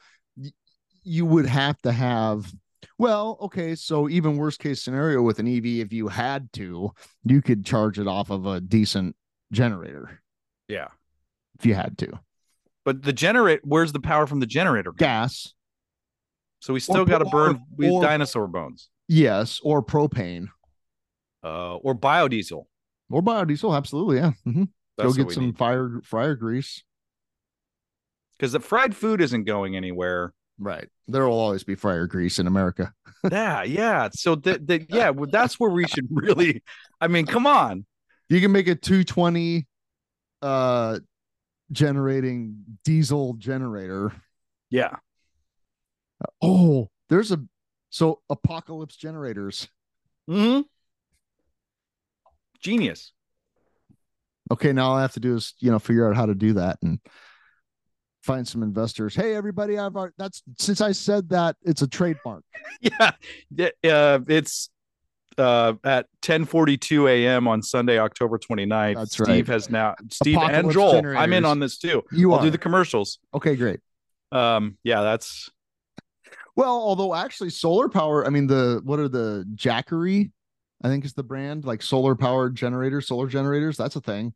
you would have to have. Well, okay. So even worst case scenario with an EV, if you had to, you could charge it off of a decent generator yeah. if you had to. But the generate where's the power from the generator? Gas, So we still got to burn we or- dinosaur bones. yes, or propane Uh or biodiesel. or biodiesel. Absolutely, yeah. Mhm. That's Go get some need. fire fryer grease. Cuz the fried food isn't going anywhere. Right. There will always be fryer grease in America. yeah, yeah. So that that yeah, well, that's where we should really I mean, come on. You can make a 220 uh generating diesel generator. Yeah. Oh, there's a so apocalypse generators. hmm Genius. Okay, now all I have to do is, you know, figure out how to do that and find some investors. Hey, everybody, I've that's since I said that it's a trademark. Yeah. Yeah, Uh, it's uh at 10:42 a.m. on Sunday, October 29th. That's Steve right. has now Steve and Apocalypse Joel. I'm in on this too. You I'll are do the commercials. okay, great. Um, yeah, that's Well, although actually solar power, I mean the what are the Jackery, I think is the brand, like solar powered generators, solar generators, that's a thing.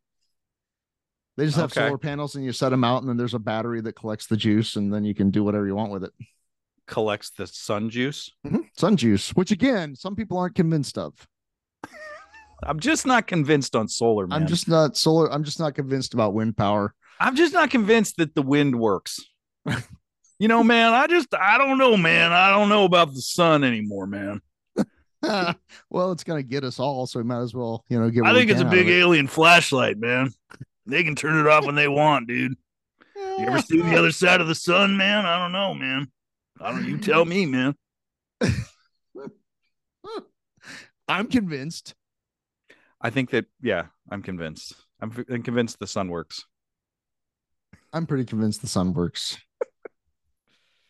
They just have Okay. solar panels and you set them out and then there's a battery that collects the juice and then you can do whatever you want with it. collects the sun juice. Mm-hmm. Sun juice, which again, some people aren't convinced of. I'm just not convinced on solar, man. I'm just not solar, I'm just not convinced about wind power. I'm just not convinced that the wind works. you know, man, I just I don't know, man. I don't know about the sun anymore, man. well, it's gonna get us all, so we might as well, you know, get I think it's a can out of big it. alien flashlight, man. They can turn it off when they want, dude. You ever see the other side of the sun, man? I don't know, man. I don't. You tell me, man. I'm convinced. I think that yeah, I'm convinced. I'm, f- I'm convinced the sun works. I'm pretty convinced the sun works.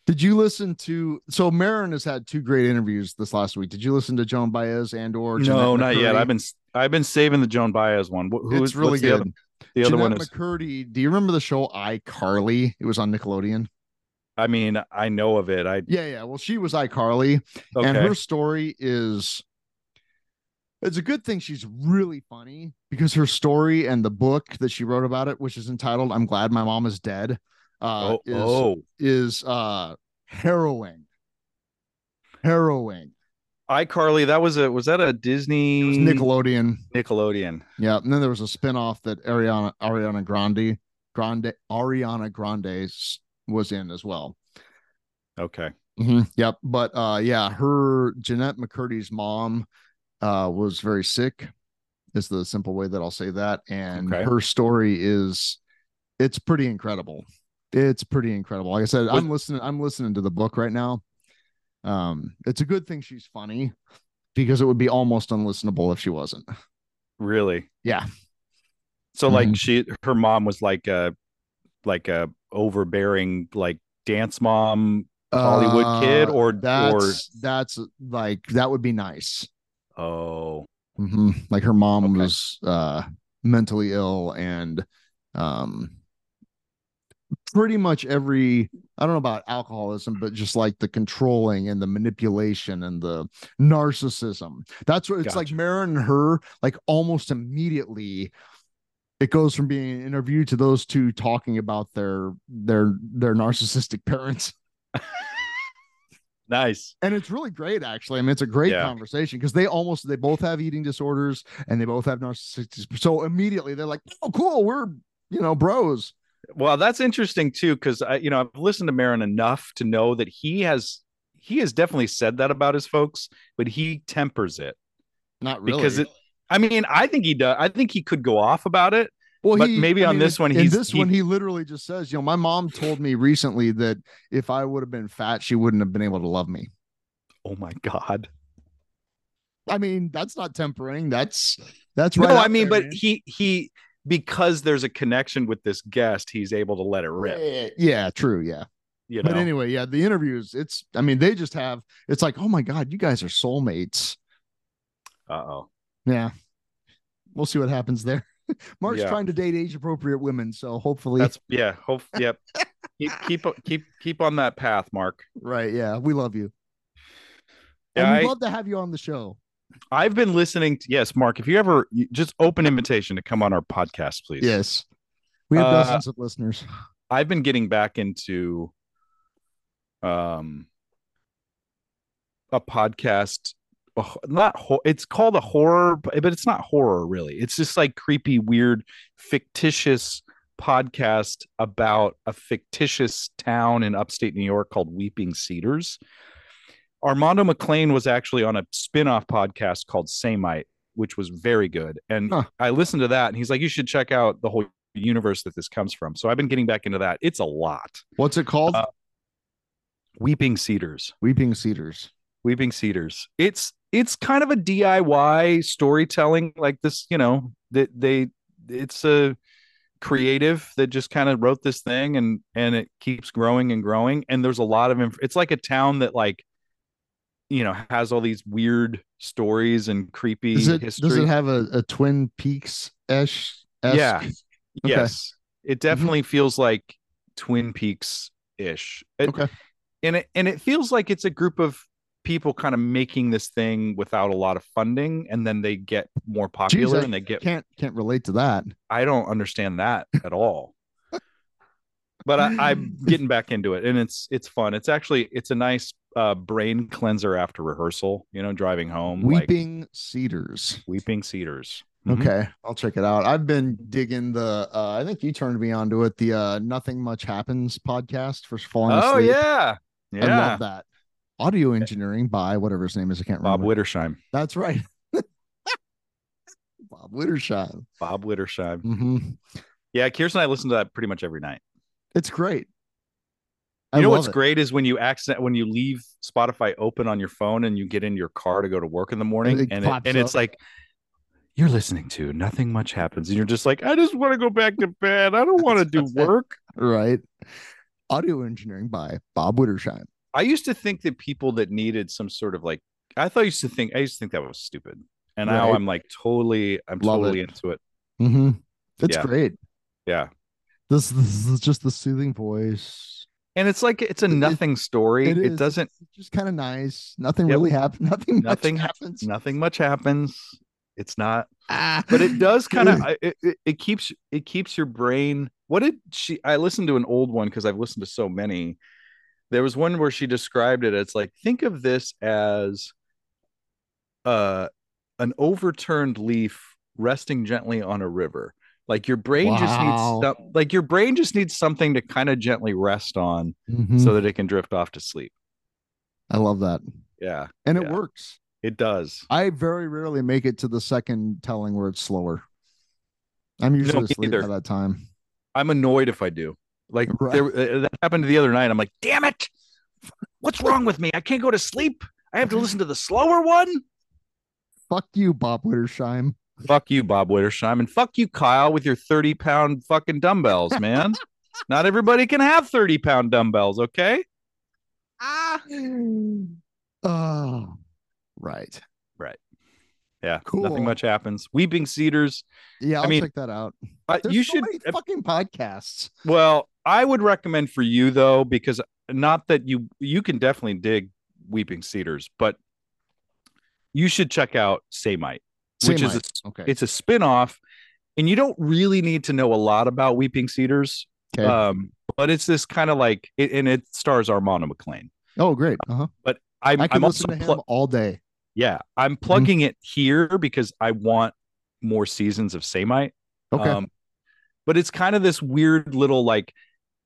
Did you listen to? So Maron has had two great interviews this last week. Did you listen to Joan Baez and or no, Jennette not yet. I've been I've been saving the Joan Baez one. Wh- Who it's is- really what's the good. other- The other, one is. McCurdy. Do you remember the show iCarly? It was on Nickelodeon. I mean, I know of it. I Yeah, yeah. Well, she was iCarly, okay. and her story is. It's a good thing she's really funny because her story and the book that she wrote about it, which is entitled "I'm Glad My Mom Is Dead," uh, oh, is oh, is uh harrowing. Harrowing. iCarly. That was a was that a Disney It was Nickelodeon. Nickelodeon? Yeah, and then there was a spin-off that Ariana Ariana Grande Grande Ariana Grande was in as well. Okay. Mhm, Yep, but uh yeah, her Jennette McCurdy's mom uh was very sick. Is the simple way that I'll say that and Okay. her story is it's pretty incredible. It's pretty incredible. Like I said, I'm listening I'm listening to the book right now. Um it's a good thing she's funny because it would be almost unlistenable if she wasn't. Really? Yeah. So like Mhm. she her mom was like a like a overbearing like dance mom Hollywood kid, Uh, or- or- that's that's like that would be nice. oh Mhm. Like her mom Okay. was uh mentally ill and um pretty much every I don't know about alcoholism, but just like the controlling and the manipulation and the narcissism. That's what it's like Gotcha. Maron and her, like almost immediately it goes from being an interview to those two talking about their their their narcissistic parents. nice and it's really great actually i mean it's a great Yeah. conversation because they almost they both have eating disorders and they both have narcissistic so immediately they're like oh cool we're you know bros well that's interesting too because i you know i've listened to Maron enough to know that he has he has definitely said that about his folks but he tempers it not really because it i mean i think he does i think he could go off about it well but maybe on this one, he's- this he- one he literally just says you know my mom told me recently that if i would have been fat she wouldn't have been able to love me oh my god i mean that's not tempering that's that's right. no i mean there, but man. he he because there's a connection with this guest he's able to let it rip yeah, yeah true yeah you know but anyway yeah the interviews it's i mean they just have it's like oh my god you guys are soulmates uh-oh Yeah. We'll see what happens there. Mark's Yeah. trying to date age appropriate women, so hopefully that's yeah hope yep keep keep keep keep on that path mark right. Yeah, we love you. Yeah, and we'd I- love to have you on the show. I've been listening to yes, Mark. If you ever just open invitation to come on our podcast, please. Yes. We have Uh, dozens of listeners. I've been getting back into um a podcast. Not ho- it's called a horror, but it's not horror really. It's just like creepy, weird, fictitious podcast about a fictitious town in upstate New York called Weeping Cedars. Armando McLean was actually on a spin-off podcast called Samite, which was very good. And Huh. I listened to that and he's like, you should check out the whole universe that this comes from. So I've been getting back into that. It's a lot. What's it called? uh, Weeping Cedars. Weeping Cedars. Weeping Cedars. It's it's kind of a DIY storytelling like this, you know, that they it's a creative that just kind of wrote this thing and and it keeps growing and growing and there's a lot of inf- it's like a town that like you know has all these weird stories and creepy Does it history. does it have a, a Twin Peaks ish? Yeah. Okay. Yes. It mm-hmm. definitely feels like Twin Peaks ish. Okay. And it and it feels like it's a group of people kind of making this thing without a lot of funding and then they get more popular I and they get Can't can't relate to that. I don't understand that at all. But I, I'm getting back into it and it's it's fun. It's actually it's a nice uh brain cleanser after rehearsal, you know, driving home. like Weeping Cedars. Weeping Cedars. Mhm. Okay, I'll check it out. I've been digging the uh I think you turned me onto it, the uh Nothing Much Happens podcast for falling Oh asleep. yeah. I love that. Audio engineering by whatever his name is. I can't Bob remember. Bob Wittersheim. That's right. Bob Wittersheim. Bob Wittersheim. hmm Yeah, Kirsten and I listen to that pretty much every night. It's great. You I know what's it. great is when you accident when you leave Spotify open on your phone and you get in your car to go to work in the morning it and it, and it's like you're listening to nothing much happens and you're just like I just want to go back to bed. I don't want to do work. Right. Audio engineering by Bob Wittersheim. I used to think that people that needed some sort of like I thought I used to think I used to think that was stupid. And now I'm like totally I'm Love totally it. into it. Mm-hmm. It's Yeah. great. Yeah. This, this is just the soothing voice. And it's like it's a It- nothing story. It, It, is. doesn't It's just kind of nice. Nothing Yep. really happens. Nothing. Nothing ha- happens. nothing much happens. It's not Ah. but it does kind of it, it, it keeps it keeps your brain what did she i listened to an old one because i've listened to so many there was one where she described it it's like think of this as uh an overturned leaf resting gently on a river like your brain just needs Wow. some- like your brain just needs something to kind of gently rest on Mhm. so that it can drift off to sleep I love that, yeah and it works. it does I very rarely make it to the second telling where it's slower. I'm usually asleep by that time. i'm annoyed if i do like Right. there uh, that happened the other night i'm like damn it what's wrong with me i can't go to sleep i have to listen to the slower one Fuck you, Bob Wittersheim. Fuck you bob wittersheim and fuck you kyle with your 30 pound fucking dumbbells man not everybody can have 30 pound dumbbells okay Ah. Oh, right. Right. Yeah Cool. nothing much happens weeping cedars Yeah, I I'll mean, check that out. uh, There's you so should many fucking podcasts. well i would recommend for you though because not that you you can definitely dig weeping cedars but you should check out samite which is a, okay. it's a spin-off and you don't really need to know a lot about weeping cedars okay. um but it's this kind of like it, and it stars armando mclean oh, great. Uh-huh. But i'm, I I'm could also listen to pl- him all day. yeah i'm plugging it here because i want more seasons of samite Okay. um but it's kind of this weird little like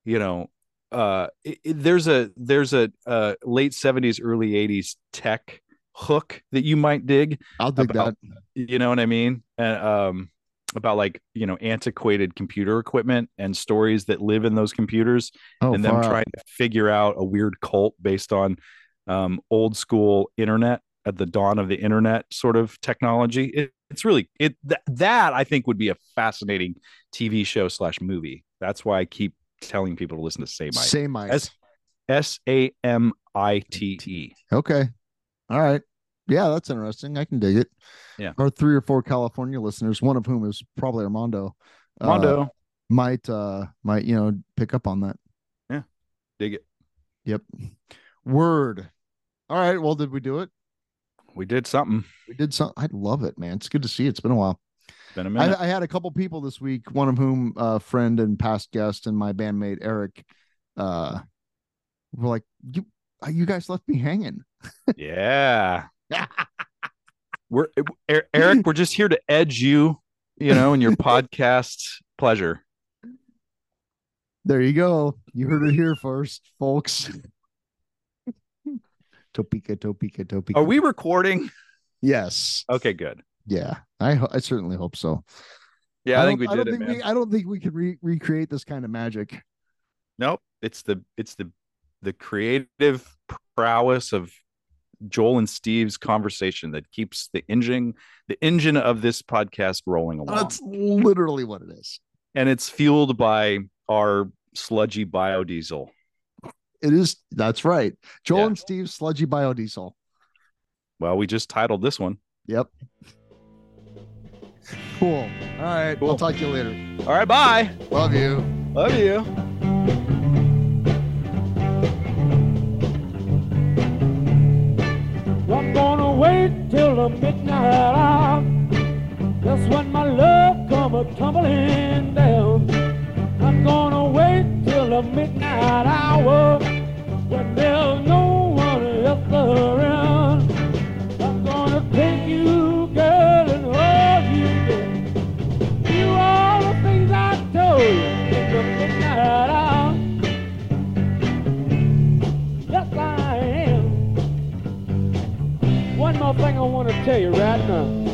you know uh it, it- there's a there's a uh late 70s early 80s tech hook that you might dig I'll dig about- that. you know what i mean and um about like you know antiquated computer equipment and stories that live in those computers Oh, and them far out. trying to figure out a weird cult based on um old school internet at the dawn of the internet sort of technology it, it's really it th- that i think would be a fascinating tv show slash movie that's why i keep telling people to listen to Samite. Samite. S A M I T E. Okay. All right. Yeah, that's interesting. I can dig it. Yeah. Our three or four California listeners, one of whom is probably Armando, uh, Mondo, might uh might you know pick up on that. Yeah. Dig it. Yep. Word. All right. Well, did we do it? We did something. We did some. I love it, man. It's good to see. It's been a while. Been a minute. I, I had a couple people this week, one of whom a friend and past guest and my bandmate Eric, uh, were like, "You, uh, you guys left me hanging." yeah. We're Er- Eric. We're just here to edge you, you know, in your podcast pleasure. There you go. You heard it here first, folks. Topeka, Topeka, Topeka. Are we recording? Yes. Okay, good. Yeah. I I certainly hope so. Yeah, I, think we did don't it, think man. we. I don't think we could re- recreate this kind of magic. Nope. It's the it's the the creative prowess of Joel and Steve's conversation that keeps the engine the engine of this podcast rolling along. That's literally what it is. and it's fueled by our sludgy biodiesel. It is. That's right. Joel Yeah. and Steve's sludgy biodiesel. Well, we just titled this one. Yep. Cool. All right. I'll talk to you later. All right, bye. Love you. Love you. The midnight hour. That's when my love come a tumbling down. I'm gonna wait till the midnight hour when there's no one else around. Thing I want to tell you right now.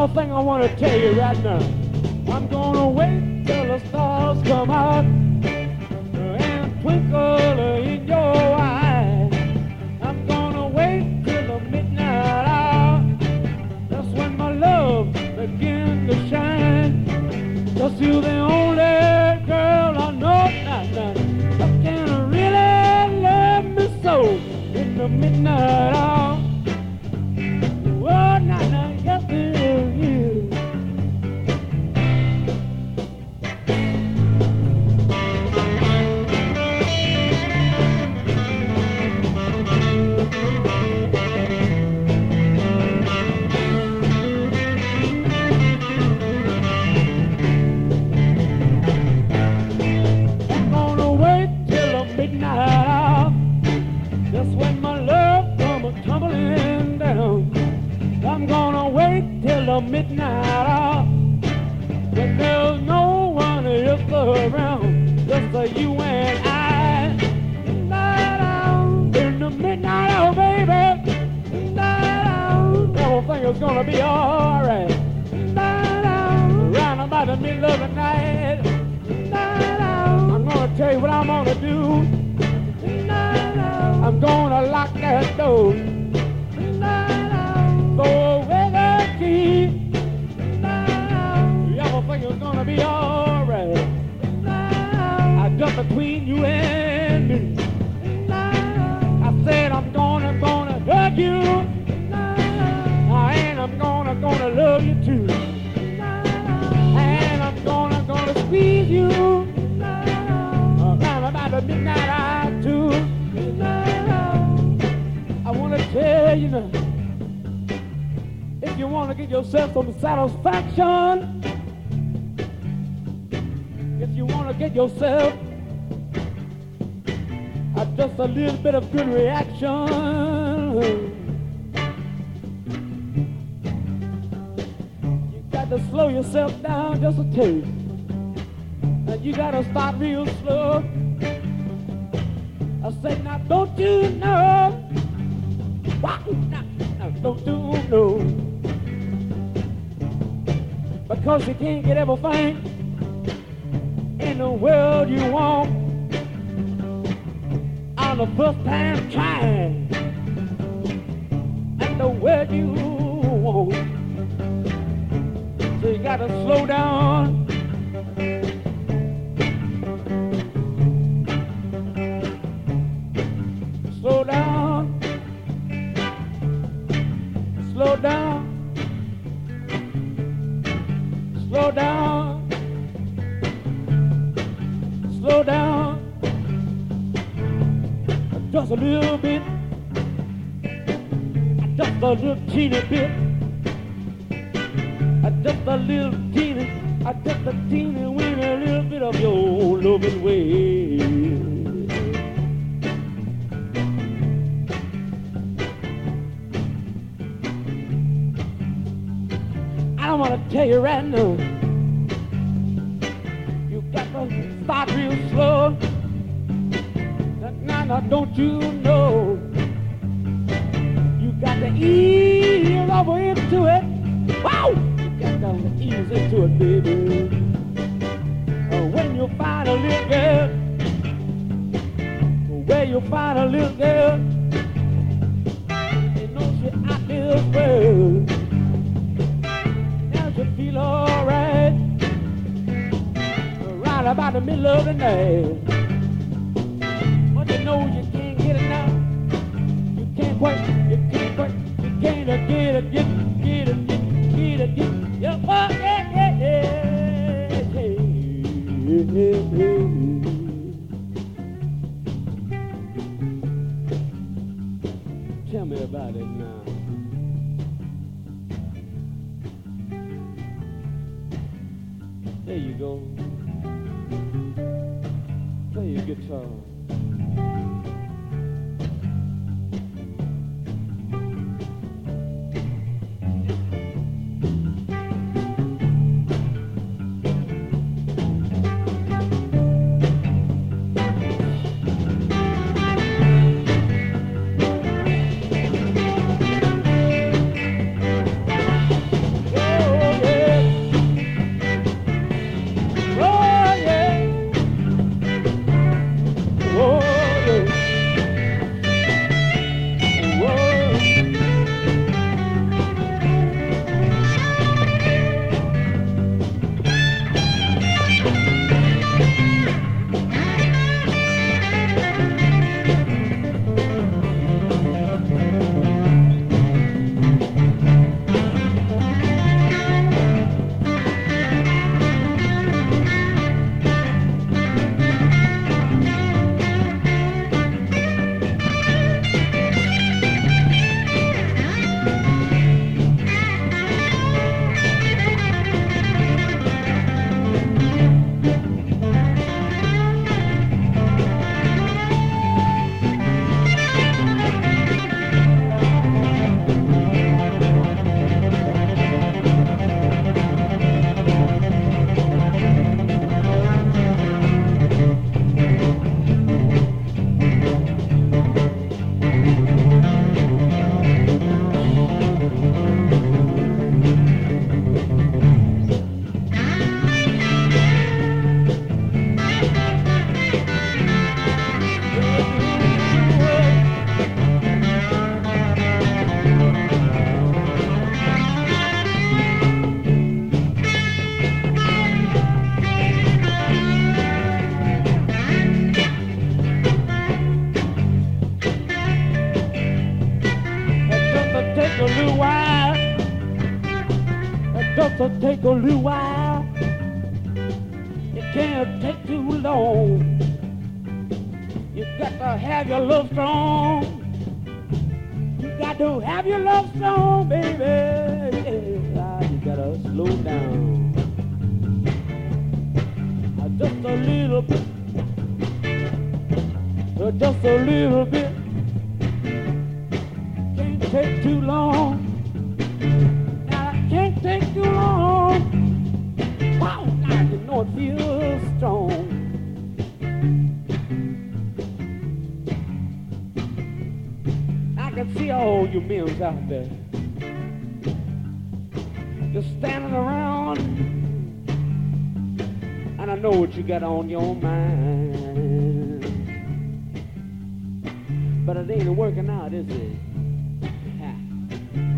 one thing I want to tell you right now. I'm gonna wait till the stars come out and twinkle in your eyes. I'm gonna wait till the midnight hour. That's when my love begins to shine. Just you're the only girl I know not. That can really love me so in the midnight hour. take. And you gotta start real slow. I said, now don't you know? Why now, now don't you know? Because you can't get everything in the world you want on the first time try. slow down. Slow down. Slow down. Slow down. Slow down. Just a little bit. Just a little teeny bit. Go Lua. Men out there just standing around, and I know what you got on your mind. But it ain't working out, is it? Ha.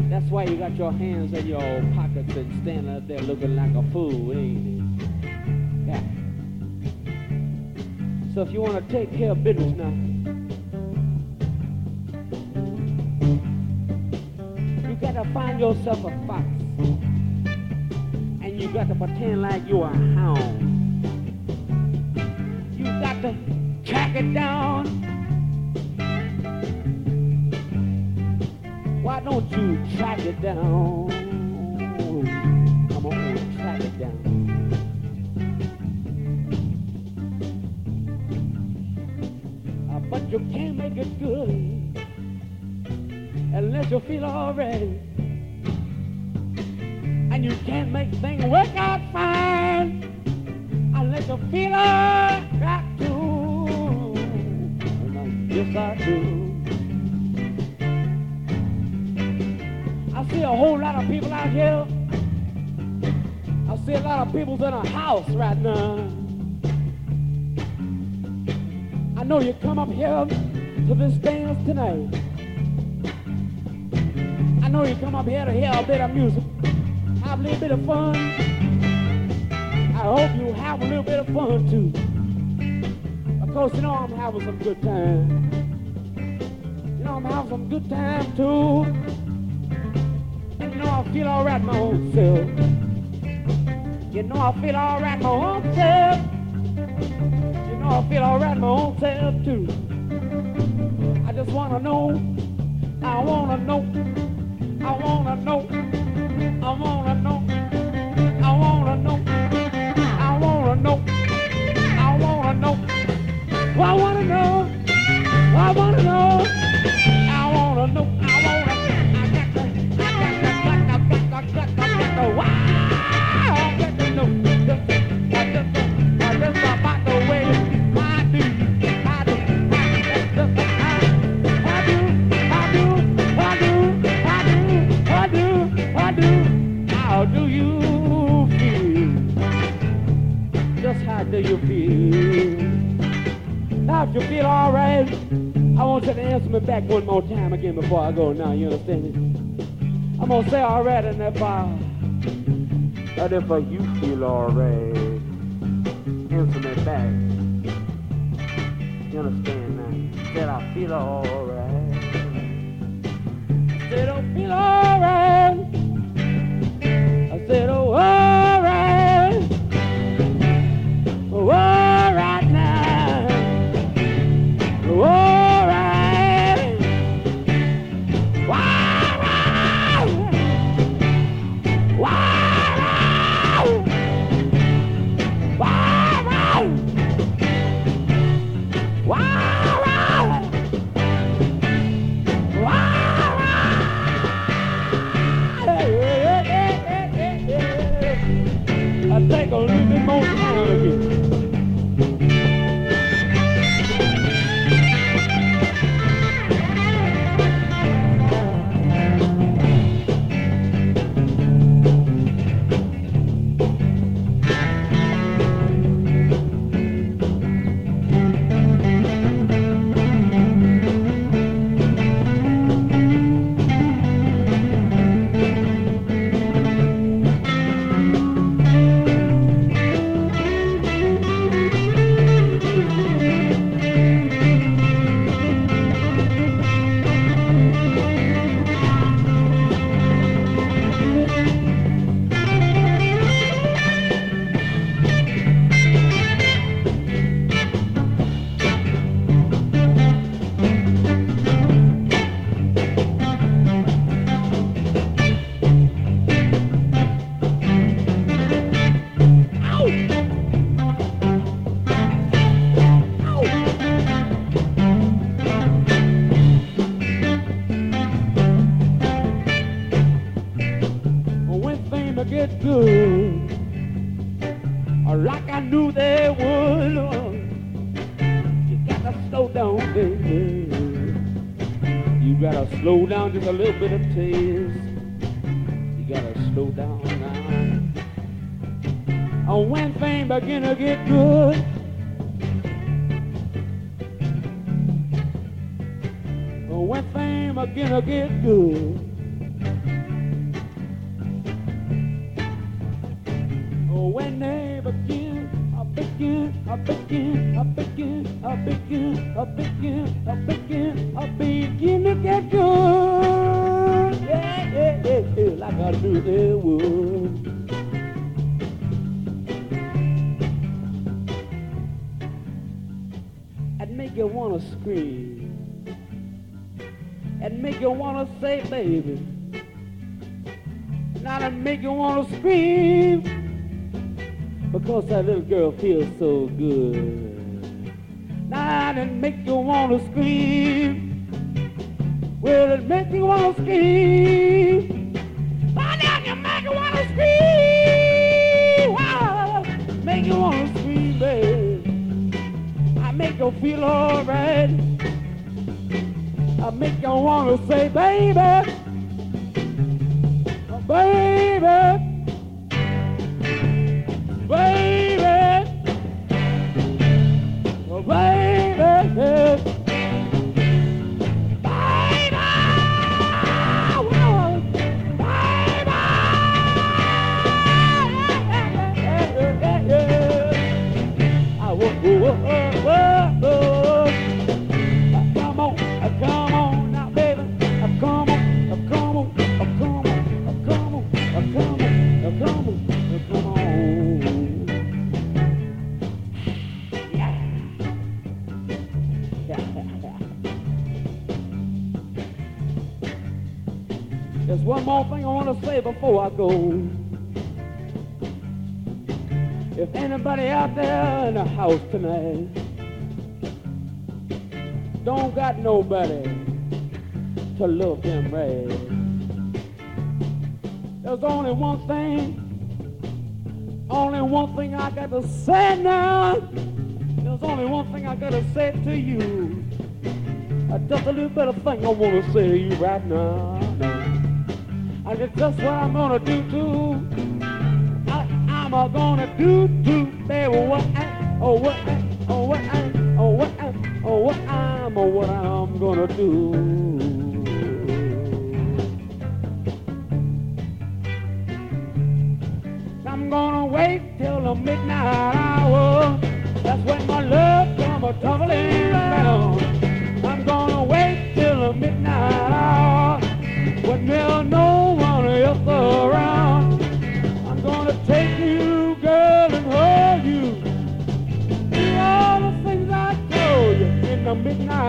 That's why you got your hands in your pockets and standing up there looking like a fool, ain't it? So if you want to take care of business now, yourself a fox, and you got to pretend like you're a hound. You got to track it down. Why don't you track it down? Come on, track it down. Uh, but you can't make it good unless you feel already. And you can't make things work out fine unless you feel alright too. And I- Yes, I do. I see a whole lot of people out here. I see a lot of people in a house right now. I know you come up here to this dance tonight. I know you come up here to hear a bit of music, little bit of fun. I hope you have a little bit of fun too. Of course, you know I'm having some good time. You know I'm having some good time too. You know I feel alright my own self. You know I feel alright my own self. You know I feel alright my own self too. I just wanna know, I wanna know, I wanna know, before I go now, you understand it. I'm gonna say alright in that bar. That if you feel alright, infinite back. You understand that? That I feel alright. A little bit of taste. You gotta slow down now. Oh, when things begin to get good. Oh, when things begin to get good. Scream because that little girl feels so good. Now it make you wanna scream. Before I go. If anybody out there in the house tonight don't got nobody to love them right, there's only one thing, only one thing I got to say now. There's only one thing I got to say to you. Just a little bit of thing I want to say to you right now. I guess that's what I'm gonna do too. I, I'm a gonna do too, baby. What I, oh what I, oh what I, oh what I, oh what I'm, oh what I'm gonna do. I'm gonna wait till the midnight hour. That's when my love come a tumbling